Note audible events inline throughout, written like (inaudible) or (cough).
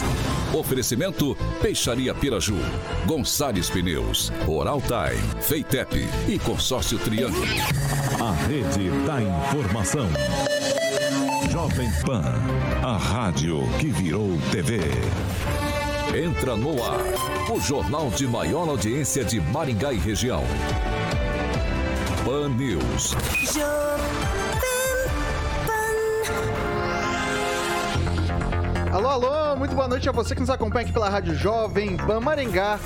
Pneus. Oferecimento Peixaria Piraju, Gonçalves Pneus, Oral Time, Feitep e Consórcio Triângulo. A rede da informação. Jovem Pan, a rádio que virou TV. Entra no ar, o jornal de maior audiência de Maringá e região. Pan News. Alô, alô, muito boa noite a você que nos acompanha aqui pela Rádio Jovem Pan Maringá.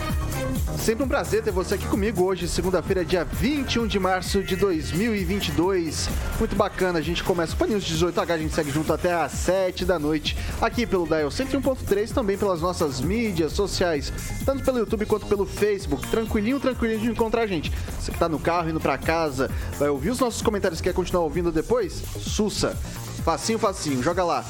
Sempre um prazer ter você aqui comigo hoje, segunda-feira, dia 21 de março de 2022. Muito bacana, a gente começa o Paninhos 18H, a gente segue junto até às 7 da noite, aqui pelo Dial 101.3, também pelas nossas mídias sociais, tanto pelo YouTube quanto pelo Facebook. Tranquilinho, tranquilinho de encontrar a gente. Você que tá no carro, indo para casa, vai ouvir os nossos comentários, quer continuar ouvindo depois? Sussa! Facinho, facinho, joga lá.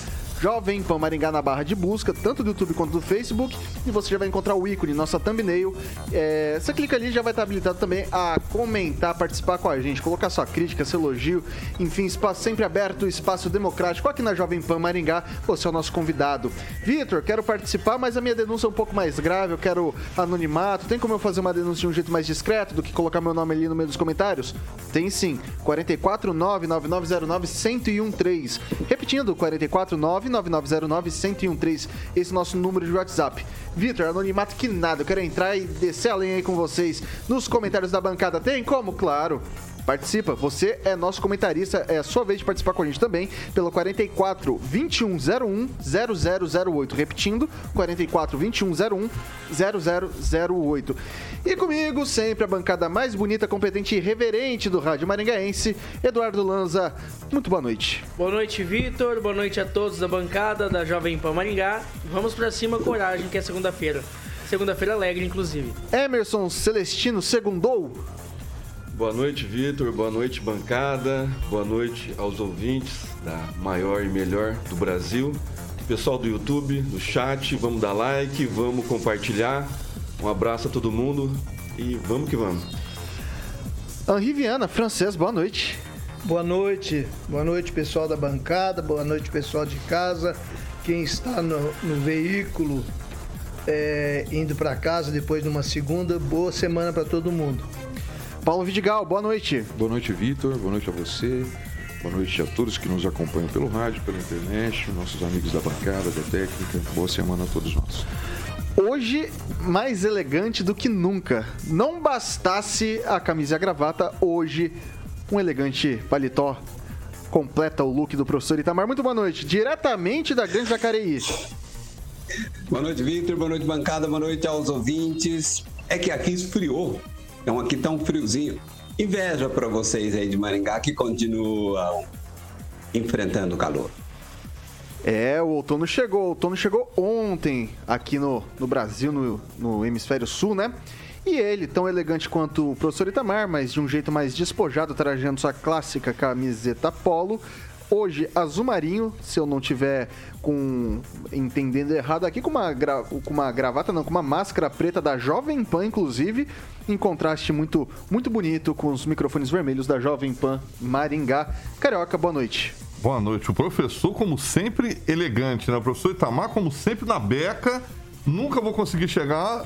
Jovem Pan Maringá na barra de busca, tanto do YouTube quanto do Facebook, e você já vai encontrar o ícone, nossa thumbnail. É, você clica ali já vai estar habilitado também a comentar, participar com a gente, colocar sua crítica, seu elogio, enfim, espaço sempre aberto, espaço democrático. Aqui na Jovem Pan Maringá, você é o nosso convidado. Vitor, quero participar, mas a minha denúncia é um pouco mais grave, eu quero anonimato. Tem como eu fazer uma denúncia de um jeito mais discreto do que colocar meu nome ali no meio dos comentários? Tem sim. 449-9909-1013. Repetindo, 449 99909-1013. Esse nosso número de WhatsApp. Vitor, anonimato que nada. Eu quero entrar e descer a aí com vocês nos comentários da bancada. Tem como? Claro. Participa, você é nosso comentarista, é a sua vez de participar com a gente também pelo 44 2101 0008. Repetindo, 44 2101 0008. E comigo, sempre a bancada mais bonita, competente e reverente do Rádio Maringaense, Eduardo Lanza. Muito boa noite. Boa noite, Vitor. Boa noite a todos da bancada da Jovem Pan Maringá. Vamos pra cima, coragem, que é segunda-feira. Segunda-feira alegre, inclusive. Emerson Celestino segundou. Boa noite, Vitor. Boa noite, bancada. Boa noite aos ouvintes da maior e melhor do Brasil. Pessoal do YouTube, do chat, vamos dar like, vamos compartilhar. Um abraço a todo mundo e vamos que vamos. Henri Viana, francês, boa noite. Boa noite, boa noite pessoal da bancada, boa noite pessoal de casa, quem está no, no veículo é, indo para casa depois de uma segunda, boa semana para todo mundo. Paulo Vidigal, boa noite. Boa noite, Vitor. Boa noite a você. Boa noite a todos que nos acompanham pelo rádio, pela internet, nossos amigos da bancada, da técnica. Boa semana a todos nós. Hoje, mais elegante do que nunca. Não bastasse a camisa e a gravata, hoje, um elegante paletó completa o look do professor Itamar. Muito boa noite. Diretamente da Grande Jacareí. Boa noite, Vitor. Boa noite, bancada. Boa noite aos ouvintes. É que aqui esfriou. Então aqui tá um friozinho. Inveja para vocês aí de Maringá que continuam enfrentando o calor. É, o outono chegou. O outono chegou ontem aqui no, no Brasil, no, no hemisfério sul, né? E ele, tão elegante quanto o professor Itamar, mas de um jeito mais despojado, trajando sua clássica camiseta polo. Hoje, azul marinho, se eu não tiver com entendendo errado aqui, com uma, gra, com uma gravata, não, com uma máscara preta da Jovem Pan, inclusive, em contraste muito, muito bonito com os microfones vermelhos da Jovem Pan Maringá. Carioca, boa noite. Boa noite. O professor, como sempre, elegante, né? O professor Itamar, como sempre, na beca nunca vou conseguir chegar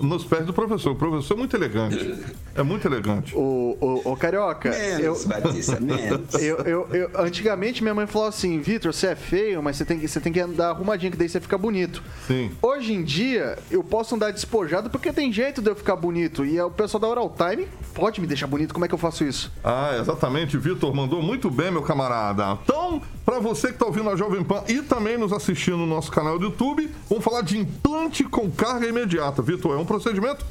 nos pés do professor. O professor é muito elegante. É muito elegante. O, o, o Carioca. Menos, eu, Batista, menos. (laughs) Eu, eu, eu, antigamente minha mãe falou assim: Vitor, você é feio, mas você tem, você tem que andar arrumadinho, que daí você fica bonito. Sim. Hoje em dia, eu posso andar despojado porque tem jeito de eu ficar bonito. E o pessoal da Oral Time pode me deixar bonito. Como é que eu faço isso? Ah, exatamente. Vitor mandou muito bem, meu camarada. Então, para você que está ouvindo a Jovem Pan e também nos assistindo no nosso canal do YouTube, vamos falar de implante com carga imediata. Vitor, é um procedimento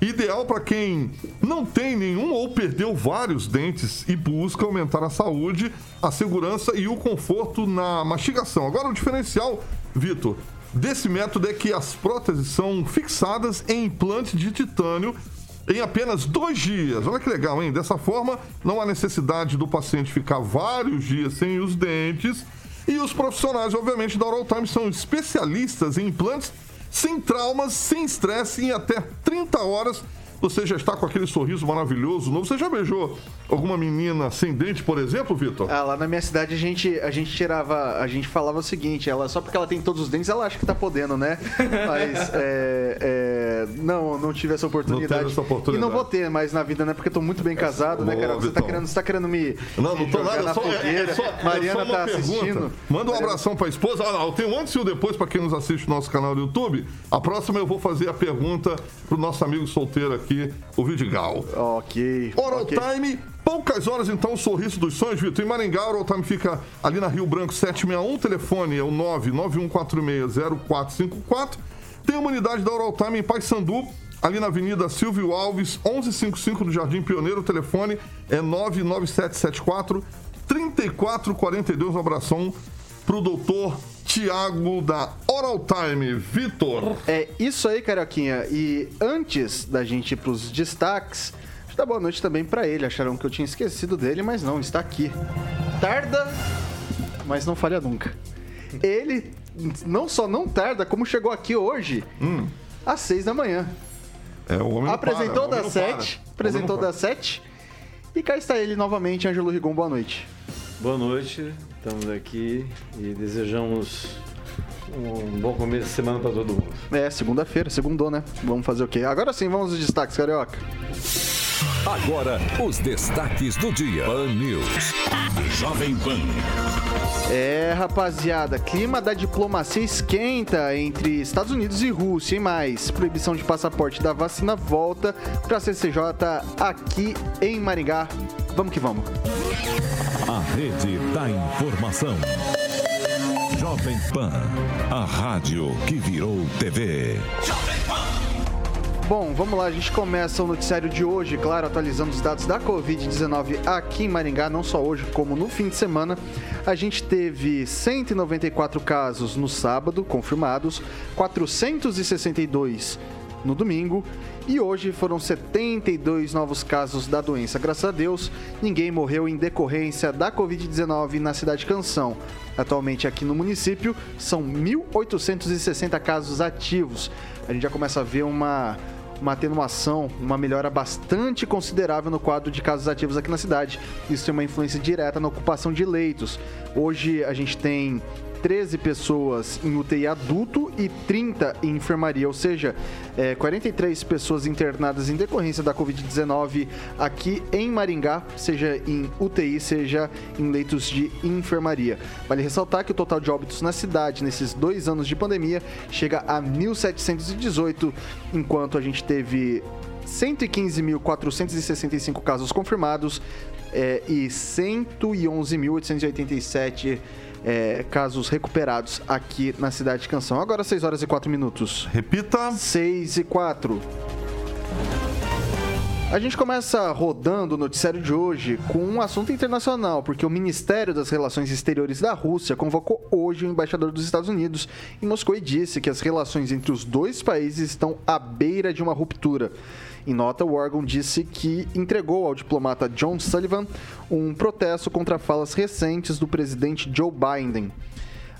ideal para quem não tem nenhum ou perdeu vários dentes e busca aumentar a saúde, a segurança e o conforto na mastigação. Agora, o diferencial, Vitor, desse método é que as próteses são fixadas em implante de titânio em apenas dois dias. Olha que legal, hein? Dessa forma, não há necessidade do paciente ficar vários dias sem os dentes. E os profissionais, obviamente, da Oral Time são especialistas em implantes sem traumas, sem estresse, em até 30 horas você já está com aquele sorriso maravilhoso novo. Você já beijou alguma menina sem dente, por exemplo, Vitor? Ah, lá na minha cidade a gente, a gente tirava, a gente falava o seguinte, ela só porque ela tem todos os dentes, ela acha que tá podendo, né? Mas (laughs) é, é, não, não tive essa oportunidade. Não teve essa oportunidade. E não vou ter mais na vida, né? Porque eu tô muito bem casado, né, cara? Você tá Vitão. querendo, você tá querendo me, Não, não tô nada, na só, é- fogueira. é só, é Mariana só tá pergunta. assistindo. Manda um abração pra esposa. Ah, eu tenho antes e o depois pra quem nos assiste no nosso canal do YouTube. A próxima eu vou fazer a pergunta pro nosso amigo solteiro aqui, o Vidigal. Ok. Oral ok. Time, poucas horas então, o sorriso dos sonhos, Vitor. Em Maringá, Oral Time fica ali na Rio Branco 761, telefone é o 991460454. Tem uma unidade da Oral Time em Paysandu, ali na Avenida Silvio Alves, 1155 do Jardim Pioneiro, o telefone é 99774 3442. Um abração pro doutor Tiago da Oral Time. Vitor. É isso aí, Carioquinha. E antes da gente ir pros destaques, deixa eu dar boa noite também pra ele. Acharam que eu tinha esquecido dele, mas não, está aqui. Tarda, mas não falha nunca. Ele não só não tarda, como chegou aqui hoje, às seis da manhã. É, o homem Apresentou para, o das para. sete. O Apresentou para. das sete. E cá está ele novamente, Ângelo Rigon. Boa noite. Boa noite, estamos aqui e desejamos um bom começo de semana para todo mundo. É, segunda-feira, segundou, né? Vamos fazer o quê? Agora sim, vamos aos destaques, Carioca. Agora, os destaques do dia. Pan News. Jovem Pan. É, rapaziada, clima da diplomacia esquenta entre Estados Unidos e Rússia e mais. Proibição de passaporte da vacina volta para CCJ aqui em Maringá. Vamos que vamos. A rede da informação. Jovem Pan. A rádio que virou TV. Bom, vamos lá, a gente começa o noticiário de hoje, claro, atualizando os dados da Covid-19 aqui em Maringá, não só hoje, como no fim de semana. A gente teve 194 casos no sábado, confirmados, 462 no domingo e hoje foram 72 novos casos da doença. Graças a Deus, ninguém morreu em decorrência da Covid-19 na cidade de Canção. Atualmente aqui no município são 1.860 casos ativos. A gente já começa a ver uma uma atenuação, uma melhora bastante considerável no quadro de casos ativos aqui na cidade. Isso tem uma influência direta na ocupação de leitos. Hoje a gente tem 13 pessoas em UTI adulto e 30 em enfermaria, ou seja, é, 43 pessoas internadas em decorrência da Covid-19 aqui em Maringá, seja em UTI, seja em leitos de enfermaria. Vale ressaltar que o total de óbitos na cidade nesses dois anos de pandemia chega a 1.718, enquanto a gente teve 115.465 casos confirmados é, e 111.887 é, casos recuperados aqui na cidade de Canção. Agora 6 horas e 4 minutos. Repita. 6 e 4. A gente começa rodando o noticiário de hoje com um assunto internacional, porque o Ministério das Relações Exteriores da Rússia convocou hoje o embaixador dos Estados Unidos em Moscou e disse que as relações entre os dois países estão à beira de uma ruptura. Em nota, o órgão disse que entregou ao diplomata John Sullivan um protesto contra falas recentes do presidente Joe Biden.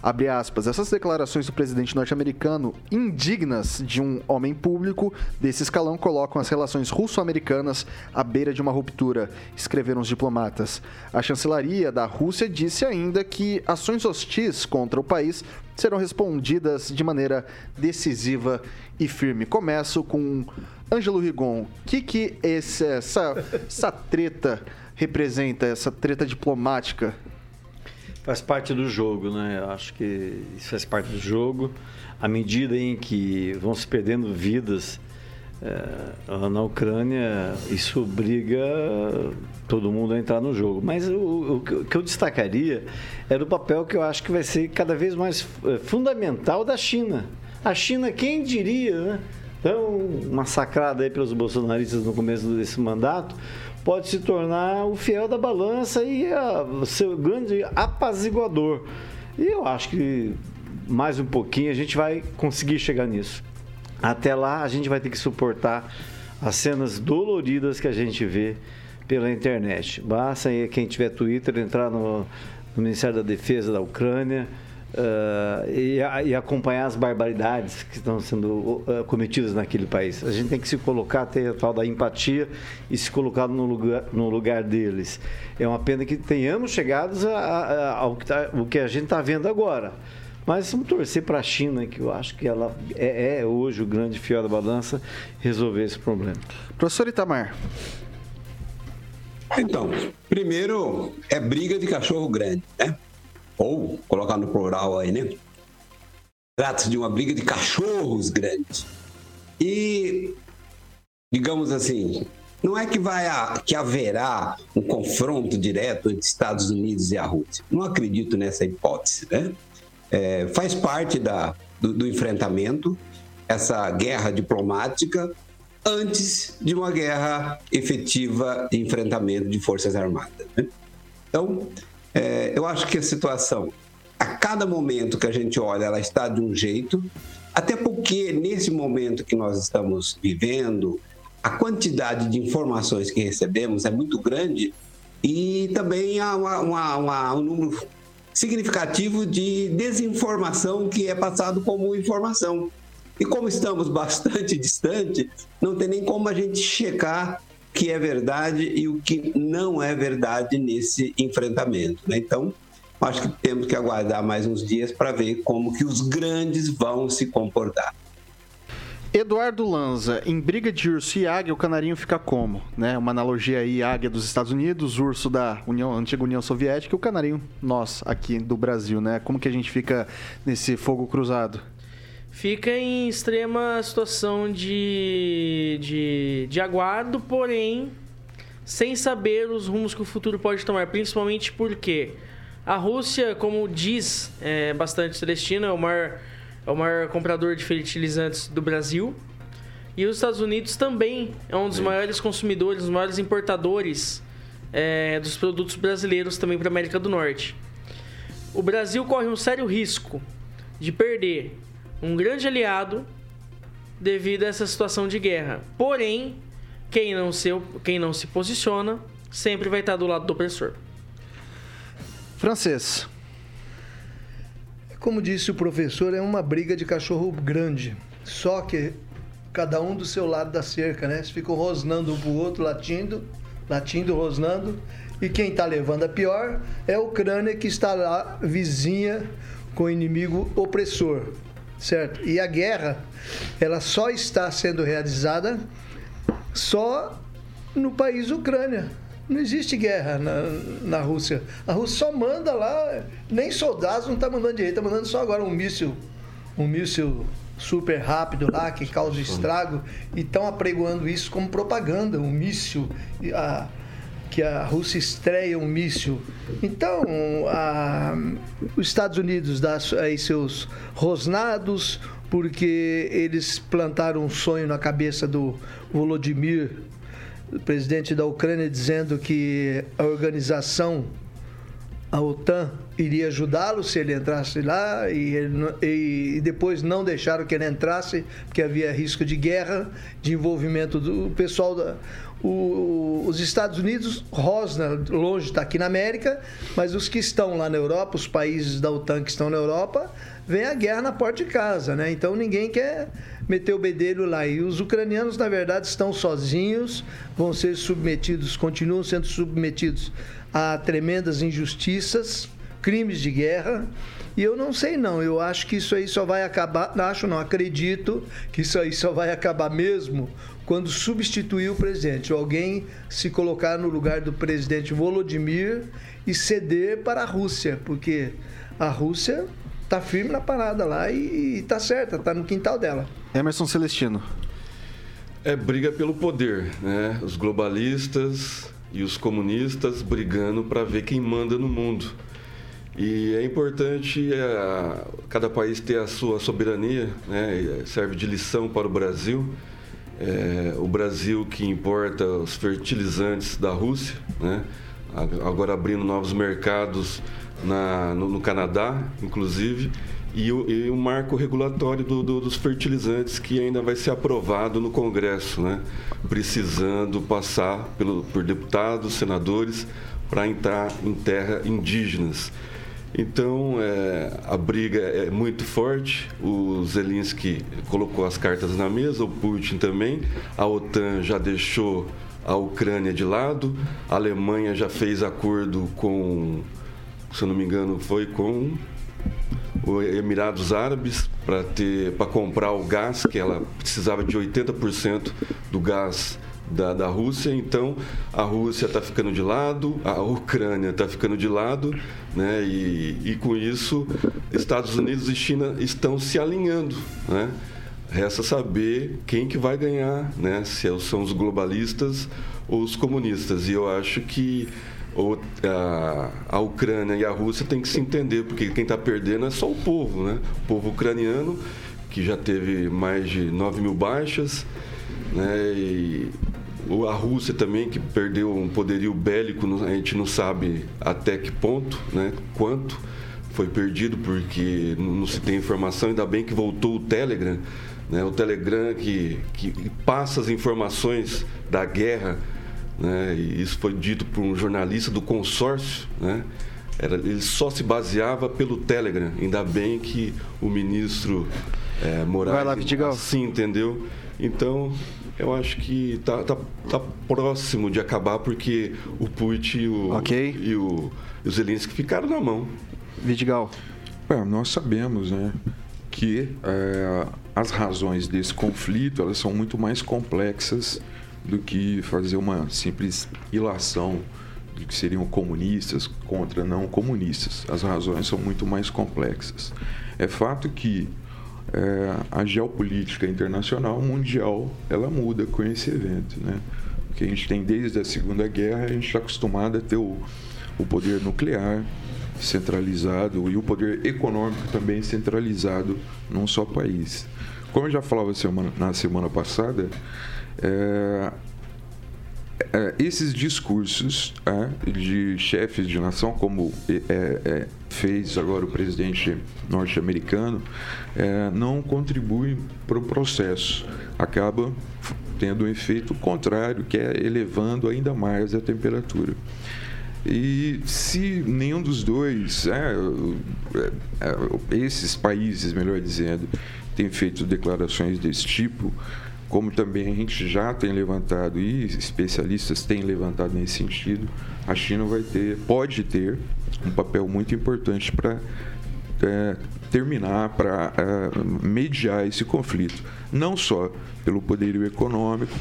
Abre aspas, essas declarações do presidente norte-americano, indignas de um homem público desse escalão, colocam as relações russo-americanas à beira de uma ruptura, escreveram os diplomatas. A chancelaria da Rússia disse ainda que ações hostis contra o país serão respondidas de maneira decisiva e firme. Começo com Ângelo Rigon. O que, que esse, essa, essa treta representa, essa treta diplomática? Faz parte do jogo, né? Eu acho que isso faz parte do jogo. À medida em que vão se perdendo vidas eh, na Ucrânia, isso obriga todo mundo a entrar no jogo. Mas o, o que eu destacaria era o papel que eu acho que vai ser cada vez mais eh, fundamental da China. A China, quem diria, né? Tão massacrada aí pelos bolsonaristas no começo desse mandato, pode se tornar o fiel da balança e a, seu grande apaziguador. E eu acho que mais um pouquinho a gente vai conseguir chegar nisso. Até lá a gente vai ter que suportar as cenas doloridas que a gente vê pela internet. Basta aí quem tiver Twitter entrar no, no Ministério da Defesa da Ucrânia, uh, e, e, acompanhar as barbaridades que estão sendo uh, cometidas naquele país. A gente tem que se colocar, ter a tal da empatia e se colocar no lugar, no lugar deles. É uma pena que tenhamos chegados a, a, ao que, tá, o que a gente está vendo agora. Mas vamos torcer para a China, que eu acho que ela é, é, hoje o grande fiel da balança, resolver esse problema. Professor Itamar. Então, primeiro é briga de cachorro grande, né? Ou colocar no plural aí, né? Trata-se de uma briga de cachorros grandes. E, digamos assim, não é que, vai a, que haverá um confronto direto entre Estados Unidos e a Rússia. Não acredito nessa hipótese, né? É, faz parte da, do, do enfrentamento, essa guerra diplomática, antes de uma guerra efetiva de enfrentamento de forças armadas. Né? Então, é, eu acho que a situação, a cada momento que a gente olha, ela está de um jeito, até porque nesse momento que nós estamos vivendo, a quantidade de informações que recebemos é muito grande e também há uma, uma, uma, um número significativo de desinformação que é passado como informação. E como estamos bastante (laughs) distante, não tem nem como a gente checar que é verdade e o que não é verdade nesse enfrentamento. Né? Então, acho que temos que aguardar mais uns dias para ver como que os grandes vão se comportar. Eduardo Lanza, em briga de urso e águia, o canarinho fica como? Né? Uma analogia aí, águia dos Estados Unidos, urso da União, antiga União Soviética e o canarinho nós, aqui do Brasil, né? Como que a gente fica nesse fogo cruzado? Fica em extrema situação de, de, de aguardo, porém sem saber os rumos que o futuro pode tomar, principalmente porque a Rússia, como diz é, bastante Celestino, é o, maior, é o maior comprador de fertilizantes do Brasil. E os Estados Unidos também é um dos maiores consumidores, os maiores importadores é, dos produtos brasileiros também para a América do Norte. O Brasil corre um sério risco de perder um grande aliado devido a essa situação de guerra. Porém, quem não se, quem não se posiciona sempre vai estar do lado do opressor. Francês. Como disse o professor, é uma briga de cachorro grande. Só que cada um do seu lado da cerca, né? Eles ficam rosnando um pro outro, latindo, latindo, rosnando. E quem está levando a pior é a Ucrânia, que está lá vizinha com o inimigo opressor certo? E a guerra, ela só está sendo realizada só no país Ucrânia. Não existe guerra na, na Rússia. A Rússia só manda lá, nem soldados não está mandando direito, está mandando só agora um míssil, um míssil super rápido lá que causa estrago e estão apregoando isso como propaganda, um míssil. A, que a Rússia estreia um míssil. Então, a, os Estados Unidos dá aí seus rosnados, porque eles plantaram um sonho na cabeça do Volodymyr, presidente da Ucrânia, dizendo que a organização, a OTAN, iria ajudá-lo se ele entrasse lá e, ele, e, depois não deixaram que ele entrasse, porque havia risco de guerra, de envolvimento do pessoal da o, os Estados Unidos, Rosna, longe está aqui na América, mas os que estão lá na Europa, os países da OTAN que estão na Europa, vem a guerra na porta de casa, né? Então ninguém quer meter o bedelho lá. E os ucranianos, na verdade, estão sozinhos, vão ser submetidos, continuam sendo submetidos a tremendas injustiças, crimes de guerra. E eu não sei não, eu acho que isso aí só vai acabar, acho não, acredito que isso aí só vai acabar mesmo quando substituir o presidente, alguém se colocar no lugar do presidente Volodymyr e ceder para a Rússia, porque a Rússia está firme na parada lá e está certa, está no quintal dela. Emerson Celestino. É briga pelo poder, né? Os globalistas e os comunistas brigando para ver quem manda no mundo. E é importante é, cada país ter a sua soberania, né? serve de lição para o Brasil é, o Brasil que importa os fertilizantes da Rússia, né? agora abrindo novos mercados na, no, no Canadá, inclusive, e o, e o marco regulatório do, do, dos fertilizantes que ainda vai ser aprovado no Congresso, né? precisando passar pelo, por deputados, senadores, para entrar em terra indígenas. Então, é, a briga é muito forte. O Zelensky colocou as cartas na mesa, o Putin também. A OTAN já deixou a Ucrânia de lado. A Alemanha já fez acordo com, se eu não me engano, foi com os Emirados Árabes para ter para comprar o gás que ela precisava de 80% do gás da, da Rússia. Então a Rússia está ficando de lado, a Ucrânia está ficando de lado, né? E, e com isso Estados Unidos e China estão se alinhando, né? Resta saber quem que vai ganhar, né? Se são os globalistas ou os comunistas. E eu acho que a, a Ucrânia e a Rússia têm que se entender, porque quem está perdendo é só o povo, né? O povo ucraniano, que já teve mais de 9 mil baixas, né? E a Rússia também, que perdeu um poderio bélico, a gente não sabe até que ponto, né? Quanto foi perdido, porque não se tem informação, ainda bem que voltou o Telegram né? O Telegram que, que passa as informações da guerra, né? e isso foi dito por um jornalista do consórcio, né? Era, ele só se baseava pelo Telegram. Ainda bem que o ministro é, Moraes lá, assim entendeu. Então, eu acho que está tá, tá próximo de acabar porque o Putin e o, okay. e o, e o Zelensky ficaram na mão. Vidigal. É, nós sabemos, né? que é, as razões desse conflito elas são muito mais complexas do que fazer uma simples ilação de que seriam comunistas contra não comunistas. As razões são muito mais complexas. É fato que é, a geopolítica internacional mundial ela muda com esse evento, né? Que a gente tem desde a Segunda Guerra a gente está acostumado a ter o, o poder nuclear, centralizado e o poder econômico também centralizado num só país. Como eu já falava semana, na semana passada, é, é, esses discursos é, de chefes de nação, como é, é, fez agora o presidente norte-americano, é, não contribuem para o processo. Acaba tendo um efeito contrário, que é elevando ainda mais a temperatura. E se nenhum dos dois, é, é, é, esses países, melhor dizendo, tem feito declarações desse tipo, como também a gente já tem levantado e especialistas têm levantado nesse sentido, a China vai ter, pode ter um papel muito importante para é, terminar, para é, mediar esse conflito, não só pelo poderio econômico,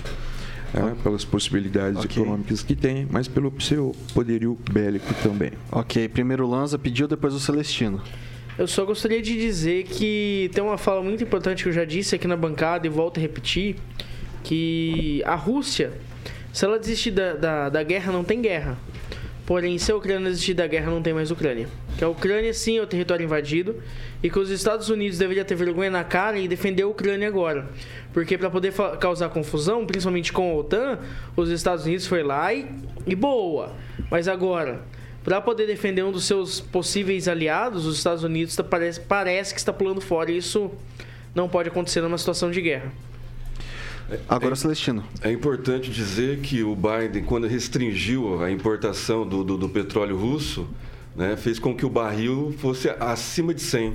é, pelas possibilidades okay. econômicas que tem, mas pelo seu poderio bélico também. Ok, primeiro o Lanza pediu, depois o Celestino. Eu só gostaria de dizer que tem uma fala muito importante que eu já disse aqui na bancada e volto a repetir, que a Rússia, se ela desistir da, da, da guerra, não tem guerra. Porém, se a Ucrânia desistir da guerra, não tem mais Ucrânia. Que a Ucrânia, sim, é o território invadido e que os Estados Unidos deveriam ter vergonha na cara e defender a Ucrânia agora. Porque para poder causar confusão, principalmente com a OTAN, os Estados Unidos foi lá e, e boa. Mas agora, para poder defender um dos seus possíveis aliados, os Estados Unidos tá, parece, parece que está pulando fora e isso não pode acontecer numa situação de guerra. Agora, é, Celestino. É importante dizer que o Biden, quando restringiu a importação do, do, do petróleo russo, né, fez com que o barril fosse acima de 100.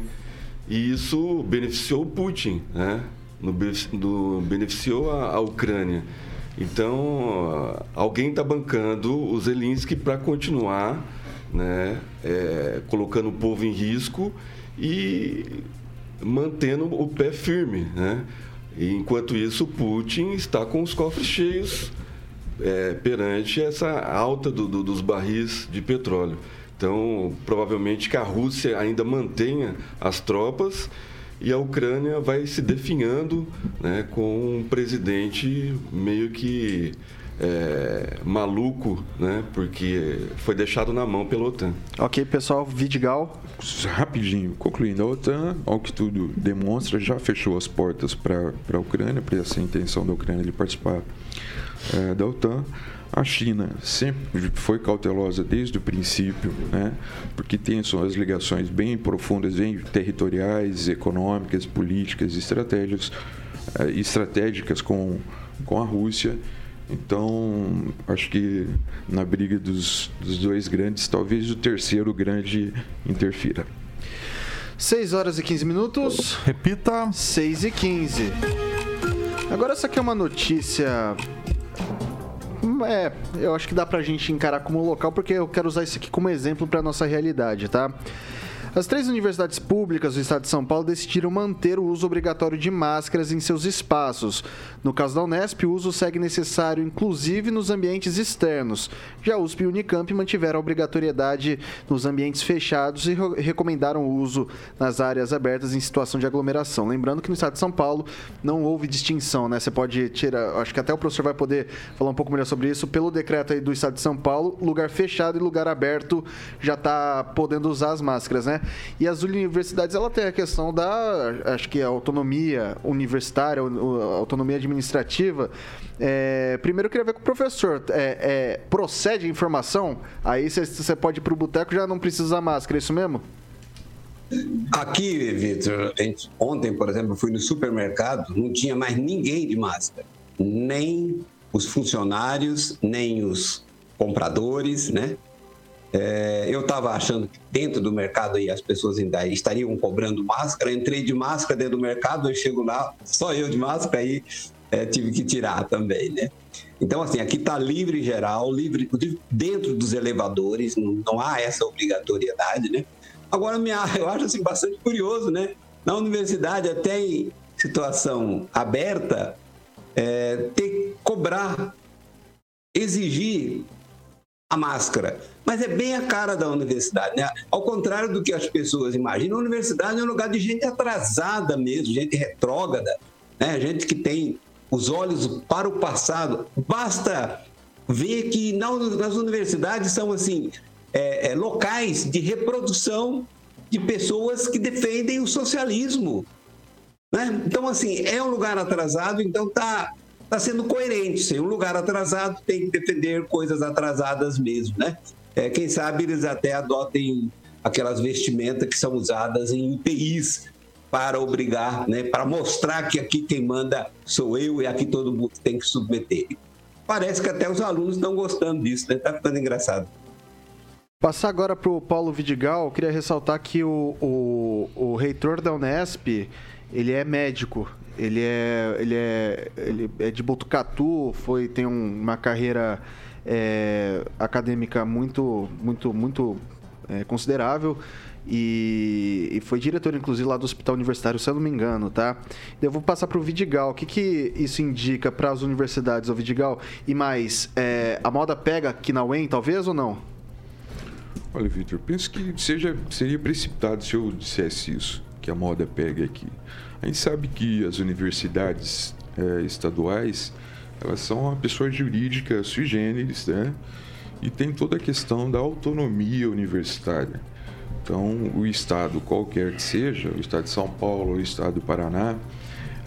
E isso beneficiou o Putin, né? No, no, beneficiou a, a Ucrânia. Então, alguém está bancando o Zelensky para continuar né, é, colocando o povo em risco e mantendo o pé firme. Né? E, enquanto isso, Putin está com os cofres cheios é, perante essa alta do, do, dos barris de petróleo. Então, provavelmente que a Rússia ainda mantenha as tropas e a Ucrânia vai se definhando né, com um presidente meio que é, maluco, né? Porque foi deixado na mão pela OTAN. Ok, pessoal, Vidigal. Rapidinho, concluindo, a OTAN, ao que tudo demonstra, já fechou as portas para a Ucrânia, para essa intenção da Ucrânia de participar é, da OTAN. A China sempre foi cautelosa desde o princípio, né? porque tem suas ligações bem profundas, bem territoriais, econômicas, políticas, estratégias, é, estratégicas com, com a Rússia Então, acho que na briga dos, dos dois grandes, talvez o terceiro grande interfira. 6 horas e 15 minutos. Repita. 6 e 15. Agora essa aqui é uma notícia. É, eu acho que dá pra gente encarar como local, porque eu quero usar isso aqui como exemplo pra nossa realidade, tá? As três universidades públicas do estado de São Paulo decidiram manter o uso obrigatório de máscaras em seus espaços. No caso da Unesp, o uso segue necessário, inclusive nos ambientes externos. Já USP e Unicamp mantiveram a obrigatoriedade nos ambientes fechados e recomendaram o uso nas áreas abertas em situação de aglomeração. Lembrando que no estado de São Paulo não houve distinção, né? Você pode tirar, acho que até o professor vai poder falar um pouco melhor sobre isso. Pelo decreto aí do estado de São Paulo, lugar fechado e lugar aberto já está podendo usar as máscaras, né? E as universidades, ela tem a questão da, acho que a autonomia universitária, a autonomia administrativa. É, primeiro eu queria ver com o professor, é, é, procede a informação? Aí você pode ir para o boteco já não precisa máscara, é isso mesmo? Aqui, Vitor, ontem, por exemplo, fui no supermercado, não tinha mais ninguém de máscara. Nem os funcionários, nem os compradores, né? É, eu estava achando que dentro do mercado aí as pessoas ainda estariam cobrando máscara. Entrei de máscara dentro do mercado, eu chego lá, só eu de máscara, aí é, tive que tirar também, né? Então, assim, aqui está livre geral, livre dentro dos elevadores, não, não, há essa obrigatoriedade, né? Agora, (laughs) eu acho assim, bastante curioso, né? Na universidade, até em situação aberta, é, ter cobrar, exigir a máscara. Mas é bem a cara da universidade, né? Ao contrário do que as pessoas imaginam, a universidade é um lugar de gente atrasada mesmo, gente retrógrada, né? gente que tem os olhos para o passado. Basta ver que nas universidades são assim é, é, locais de reprodução de pessoas que defendem o socialismo. Né? Então, assim, é um lugar atrasado, então tá está sendo coerente. Se um lugar atrasado tem que defender coisas atrasadas mesmo, né? É, quem sabe eles até adotem aquelas vestimentas que são usadas em UTIs para obrigar, né, para mostrar que aqui quem manda sou eu e aqui todo mundo tem que submeter. Parece que até os alunos estão gostando disso, né? Tá ficando engraçado. Passar agora para o Paulo Vidigal, queria ressaltar que o, o, o reitor da Unesp, ele é médico, ele é, ele é, ele é de Botucatu, foi, tem um, uma carreira é, acadêmica muito, muito, muito é, considerável. E, e, foi diretor, inclusive, lá do Hospital Universitário, se eu não me engano, tá? Eu vou passar para o Vidigal. O que, que isso indica para as universidades, o Vidigal? E mais, é, a moda pega aqui na UEM, talvez, ou não? Olha, Vitor, penso que seja, seria precipitado se eu dissesse isso, que a moda pega aqui. A gente sabe que as universidades é, estaduais elas são uma pessoa jurídica sui generis, né? E tem toda a questão da autonomia universitária. Então, o Estado, qualquer que seja, o Estado de São Paulo, o Estado do Paraná,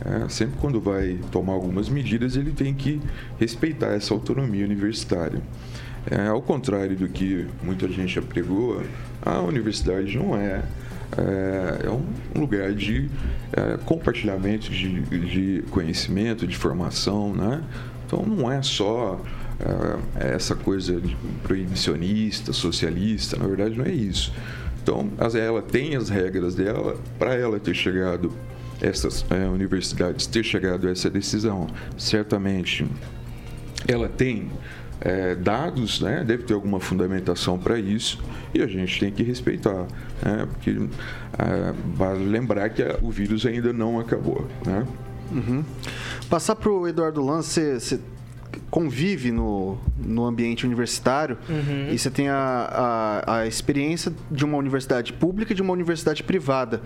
é, sempre quando vai tomar algumas medidas, ele tem que respeitar essa autonomia universitária. É, ao contrário do que muita gente apregou, a universidade não é é, é um lugar de é, compartilhamento de, de, conhecimento, de formação, né? Então não é só é, essa coisa proibicionista, socialista, na verdade não é isso. Então ela tem as regras dela para ela ter chegado essas é, universidades ter chegado a essa decisão, certamente ela tem é, dados, né? deve ter alguma fundamentação para isso e a gente tem que respeitar, né? porque é, vale lembrar que o vírus ainda não acabou. Né? Uhum. Passar para o Eduardo Lance, você convive no, no ambiente universitário uhum. e você tem a, a, a experiência de uma universidade pública e de uma universidade privada.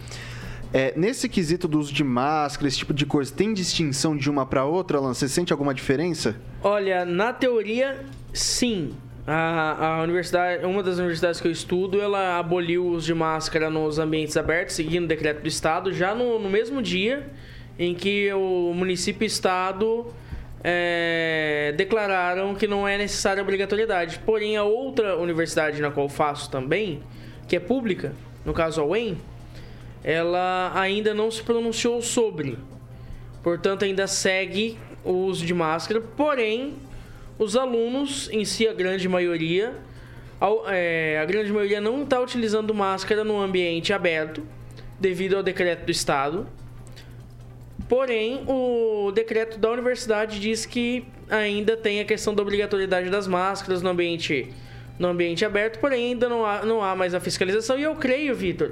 É, nesse quesito do uso de máscara, esse tipo de coisa, tem distinção de uma para outra, Alan? Você sente alguma diferença? Olha, na teoria, sim. A, a, universidade, uma das universidades que eu estudo, ela aboliu o uso de máscara nos ambientes abertos, seguindo o decreto do Estado, já no, no mesmo dia em que o município e Estado é, declararam que não é necessária obrigatoriedade. Porém, a outra universidade na qual faço também, que é pública, no caso a UEM, ela ainda não se pronunciou sobre. Portanto, ainda segue o uso de máscara, porém, os alunos, em si, a grande maioria, é, a grande maioria não está utilizando máscara no ambiente aberto, devido ao decreto do Estado. Porém, o decreto da universidade diz que ainda tem a questão da obrigatoriedade das máscaras no ambiente, no ambiente aberto, porém ainda não há, não há mais a fiscalização. E eu creio, Vitor,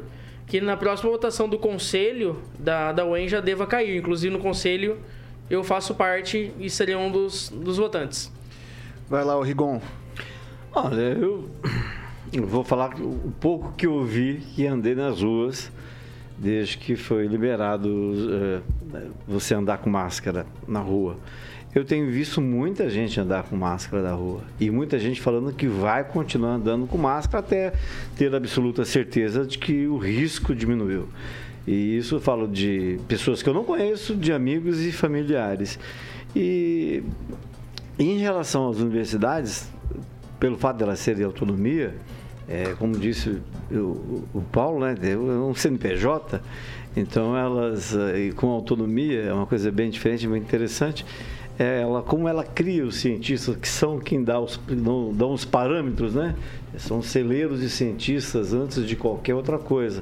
que na próxima votação do conselho da, da UEM já deva cair. Inclusive no conselho eu faço parte e serei um dos, dos votantes. Vai lá, o Rigon. Olha, eu, eu vou falar o pouco que eu vi que andei nas ruas desde que foi liberado eh, você andar com máscara na rua. Eu tenho visto muita gente andar com máscara na rua e muita gente falando que vai continuar andando com máscara até ter absoluta certeza de que o risco diminuiu. E isso eu falo de pessoas que eu não conheço, de amigos e familiares. E em relação às universidades, pelo fato delas serem de autonomia, é, como disse o, Paulo, né, é um CNPJ, então elas, eh, com autonomia, é uma coisa bem diferente, bem interessante, ela, como ela cria os cientistas, que são quem dá os, dão os parâmetros, né? São celeiros de cientistas antes de qualquer outra coisa.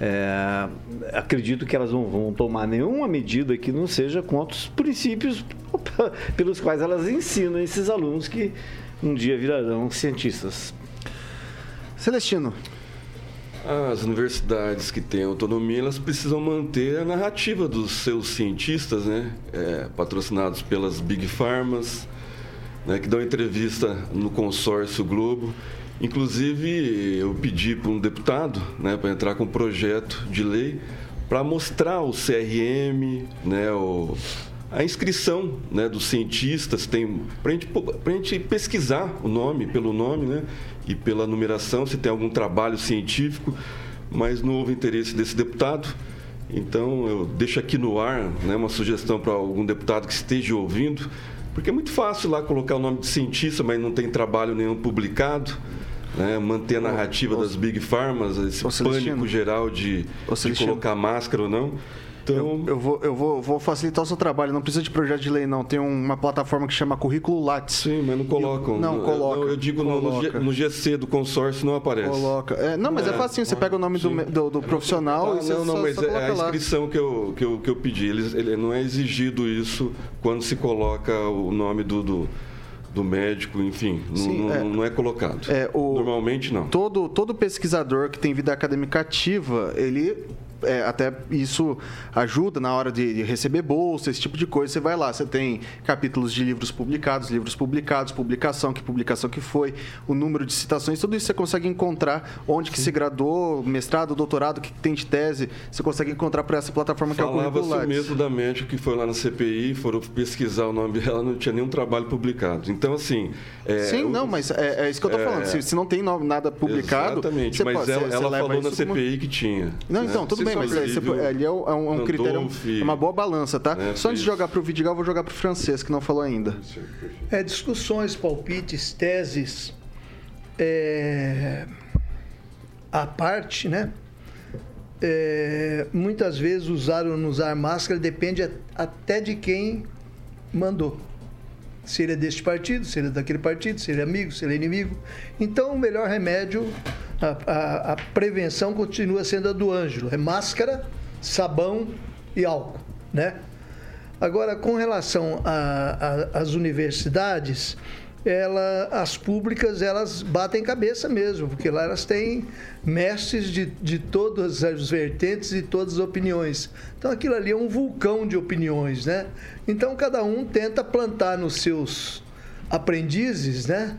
É, acredito que elas não vão tomar nenhuma medida que não seja contra os princípios (laughs) pelos quais elas ensinam esses alunos que um dia virarão cientistas. Celestino. As universidades que têm autonomia, elas precisam manter a narrativa dos seus cientistas, né? É, patrocinados pelas Big Pharmas, né? que dão entrevista no consórcio Globo. Inclusive, eu pedi para um deputado né, para entrar com um projeto de lei para mostrar o CRM, né, o, a inscrição né, dos cientistas, para a gente, pra gente pesquisar o nome, pelo nome né, e pela numeração, se tem algum trabalho científico, mas não houve interesse desse deputado. Então, eu deixo aqui no ar né, uma sugestão para algum deputado que esteja ouvindo, porque é muito fácil lá colocar o nome de cientista, mas não tem trabalho nenhum publicado. Né, manter a narrativa das Big Pharmas, esse pânico geral de, de colocar máscara ou não. Então, eu, eu, vou, eu vou, vou, facilitar o seu trabalho, não precisa de projeto de lei, não. Tem uma plataforma que chama Currículo Lattes. Sim, mas não colocam. Eu, não, coloca. Eu, eu digo coloca. No, no, GC do consórcio não aparece. Coloca. É, não, mas é, é facinho, você pega o nome do, do, do, profissional ah, e você Não, não, só, mas só é a lá. inscrição que eu, que eu, que eu pedi. Eles, ele, não é exigido isso quando se coloca o nome do, do do médico, enfim, Sim, não, é, não é colocado. É, o, Normalmente não. Todo, todo pesquisador que tem vida acadêmica ativa, ele é, até isso ajuda na hora de, de, receber bolsa, esse tipo de coisa. Você vai lá, você tem capítulos de livros publicados, livros publicados, publicação, que publicação que foi, o número de citações, tudo isso você consegue encontrar onde que se graduou, mestrado, doutorado, que tem de tese, você consegue encontrar por essa plataforma que é o Falava-se o médica que foi lá na CPI, foram pesquisar o nome dela, não tinha nenhum trabalho publicado. Então, assim... É, Sim, o, não, mas é, é, isso que eu tô falando. Se, se não tem nada publicado... Exatamente, mas pode, ela, você, ela você falou na CPI como... que tinha. Não, né? então, tudo bem, mas é, ali é um, é um critério, é uma boa balança, tá? É, Só antes de jogar para o Vidigal, vou jogar para o francês, que não falou ainda. É, discussões, palpites, teses, é, à parte, né? É, muitas vezes usar ou não usar máscara depende até de quem mandou. Se ele é deste partido, se ele é daquele partido, se ele é amigo, se ele é inimigo. Então, o melhor remédio, a, a, a prevenção continua sendo a do Ângelo. É máscara, sabão e álcool, né? Agora, com relação às universidades, ela, as públicas elas batem cabeça mesmo, porque lá elas têm mestres de, de todas as vertentes e todas as opiniões. Então aquilo ali é um vulcão de opiniões, né? Então cada um tenta plantar nos seus aprendizes, né?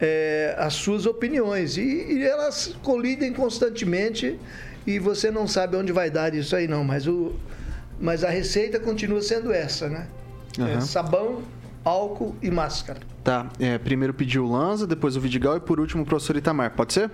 É, as suas opiniões e, e elas colidem constantemente e você não sabe onde vai dar isso aí não, mas o mas a receita continua sendo essa, né? Uhum. É sabão, álcool e máscara. Tá, é, primeiro pediu o Lanza, depois o Vidigal e por último o professor Itamar. Pode ser?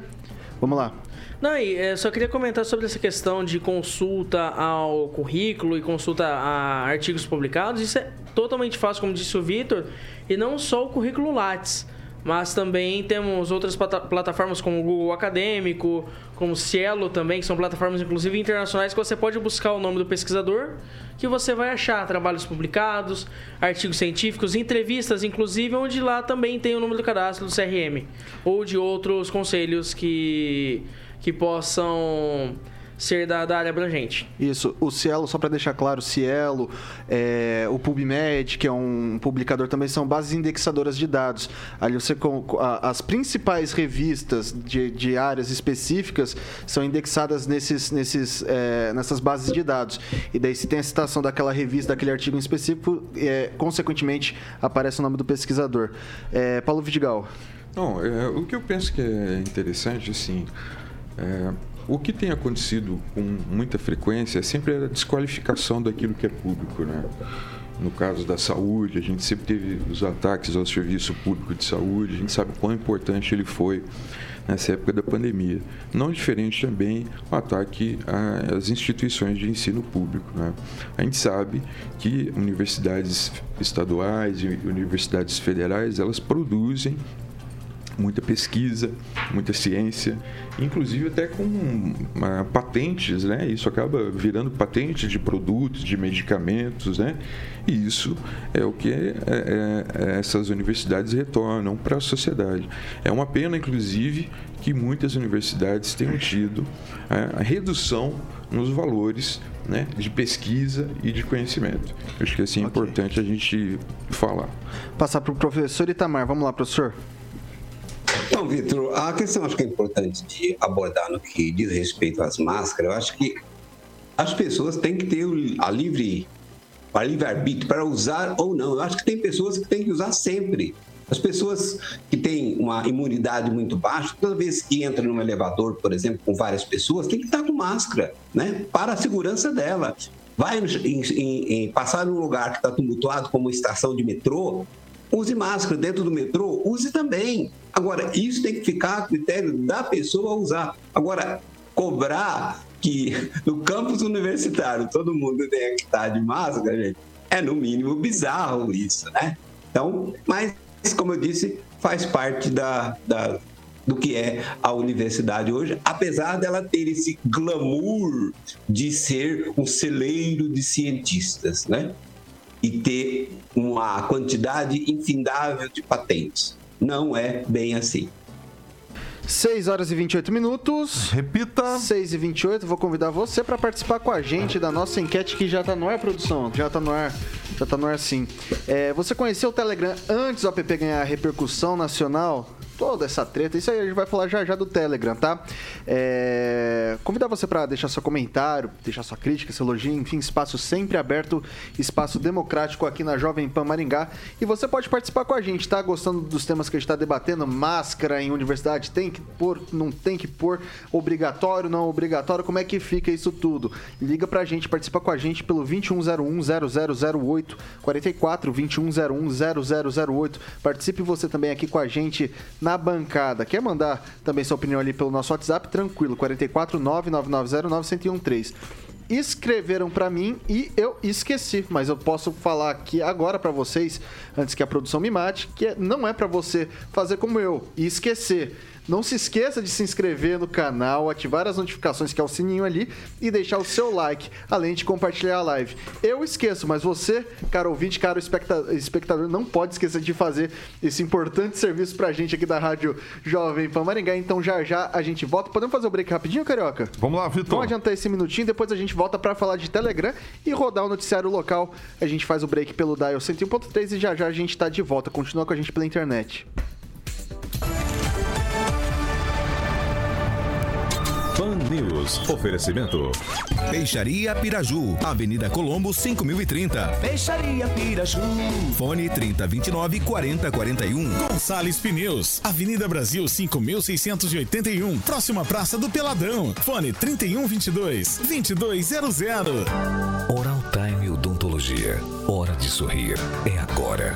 Vamos lá. Não, e é, só queria comentar sobre essa questão de consulta ao currículo e consulta a artigos publicados. Isso é totalmente fácil, como disse o Vitor, e não só o currículo Lattes. Mas também temos outras plata plataformas como o Google Acadêmico, como o Cielo também, que são plataformas inclusive internacionais que você pode buscar o nome do pesquisador, que você vai achar trabalhos publicados, artigos científicos, entrevistas, inclusive, onde lá também tem o número do cadastro do CRM ou de outros conselhos que, que possam ser da, da área abrangente. Isso, o Cielo, só para deixar claro, o Cielo, é, o PubMed, que é um publicador também, são bases indexadoras de dados. Ali você, as principais revistas de, de áreas específicas são indexadas nesses, nesses, é, nessas bases de dados. E daí, se tem a citação daquela revista, daquele artigo em específico, é, consequentemente, aparece o nome do pesquisador. É, Paulo Vidigal. Não, é, o que eu penso que é interessante, assim, é, o que tem acontecido com muita frequência é sempre a desqualificação daquilo que é público, né? No caso da saúde, a gente sempre teve os ataques ao serviço público de saúde, a gente sabe quão importante ele foi nessa época da pandemia. Não diferente também o ataque às instituições de ensino público. Né? A gente sabe que universidades estaduais e universidades federais, elas produzem muita pesquisa, muita ciência, inclusive até com uh, patentes, né? Isso acaba virando patentes de produtos, de medicamentos, né? E isso é o que é, é, é, essas universidades retornam para a sociedade. É uma pena, inclusive, que muitas universidades tenham tido uh, a redução nos valores né, de pesquisa e de conhecimento. Eu acho que assim, é okay. importante a gente falar. Passar para o professor Itamar. Vamos lá, professor. Então, Vitor, a questão acho que é importante de abordar no que diz respeito às máscaras, eu acho que as pessoas têm que ter a livre, a livre-arbítrio para usar ou não. Eu acho que tem pessoas que têm que usar sempre. As pessoas que têm uma imunidade muito baixa, toda vez que entra num elevador, por exemplo, com várias pessoas, tem que estar com máscara, né? Para a segurança dela. Vai em, em, em passar num lugar que está tumultuado, como estação de metrô, use máscara dentro do metrô, use também. Agora, isso tem que ficar a critério da pessoa usar. Agora, cobrar que (laughs) no campus universitário todo mundo tenha que estar de máscara, gente, é no mínimo bizarro isso, né? Então, mas, como eu disse, faz parte da, da, do que é a universidade hoje, apesar dela ter esse glamour de ser um celeiro de cientistas, né? E ter uma quantidade infindável de patentes. Não é bem assim. 6 horas e 28 minutos. Repita. 6 e 28. Vou convidar você para participar com a gente da nossa enquete que já está no ar, produção. Já está no ar. Já está no ar sim. É, você conheceu o Telegram antes do app ganhar repercussão nacional? Toda essa treta. Isso aí a gente vai falar já já do Telegram, tá? É... Convidar você para deixar seu comentário, deixar sua crítica, seu elogio, enfim, espaço sempre aberto, espaço democrático aqui na Jovem Pan Maringá. E você pode participar com a gente, tá? Gostando dos temas que a gente está debatendo? Máscara em universidade, tem que pôr, não tem que pôr, obrigatório, não obrigatório, como é que fica isso tudo? Liga pra gente, participa com a gente pelo 2101 0008 44 2101 0008. Participe você também aqui com a gente na na bancada. Quer mandar também sua opinião ali pelo nosso WhatsApp? Tranquilo, 44 99909 escreveram para mim e eu esqueci, mas eu posso falar aqui agora para vocês, antes que a produção me mate, que não é para você fazer como eu e esquecer não se esqueça de se inscrever no canal, ativar as notificações, que é o sininho ali, e deixar o seu like, além de compartilhar a live. Eu esqueço, mas você, caro ouvinte, caro espectador, não pode esquecer de fazer esse importante serviço pra gente aqui da Rádio Jovem Pan Maringá. Então já já a gente volta. Podemos fazer o break rapidinho, Carioca? Vamos lá, Vitor. Vamos adiantar esse minutinho, depois a gente volta para falar de Telegram e rodar o noticiário local. A gente faz o break pelo Dial 101.3 e já já a gente tá de volta. Continua com a gente pela internet. Pan News. Oferecimento. Peixaria Piraju. Avenida Colombo, 5030. Peixaria Piraju. Fone 3029 4041. Gonçalves Pneus. Avenida Brasil, 5681. Próxima Praça do Peladão. Fone 3122 2200. Oral Time Odontologia. Hora de sorrir. É agora.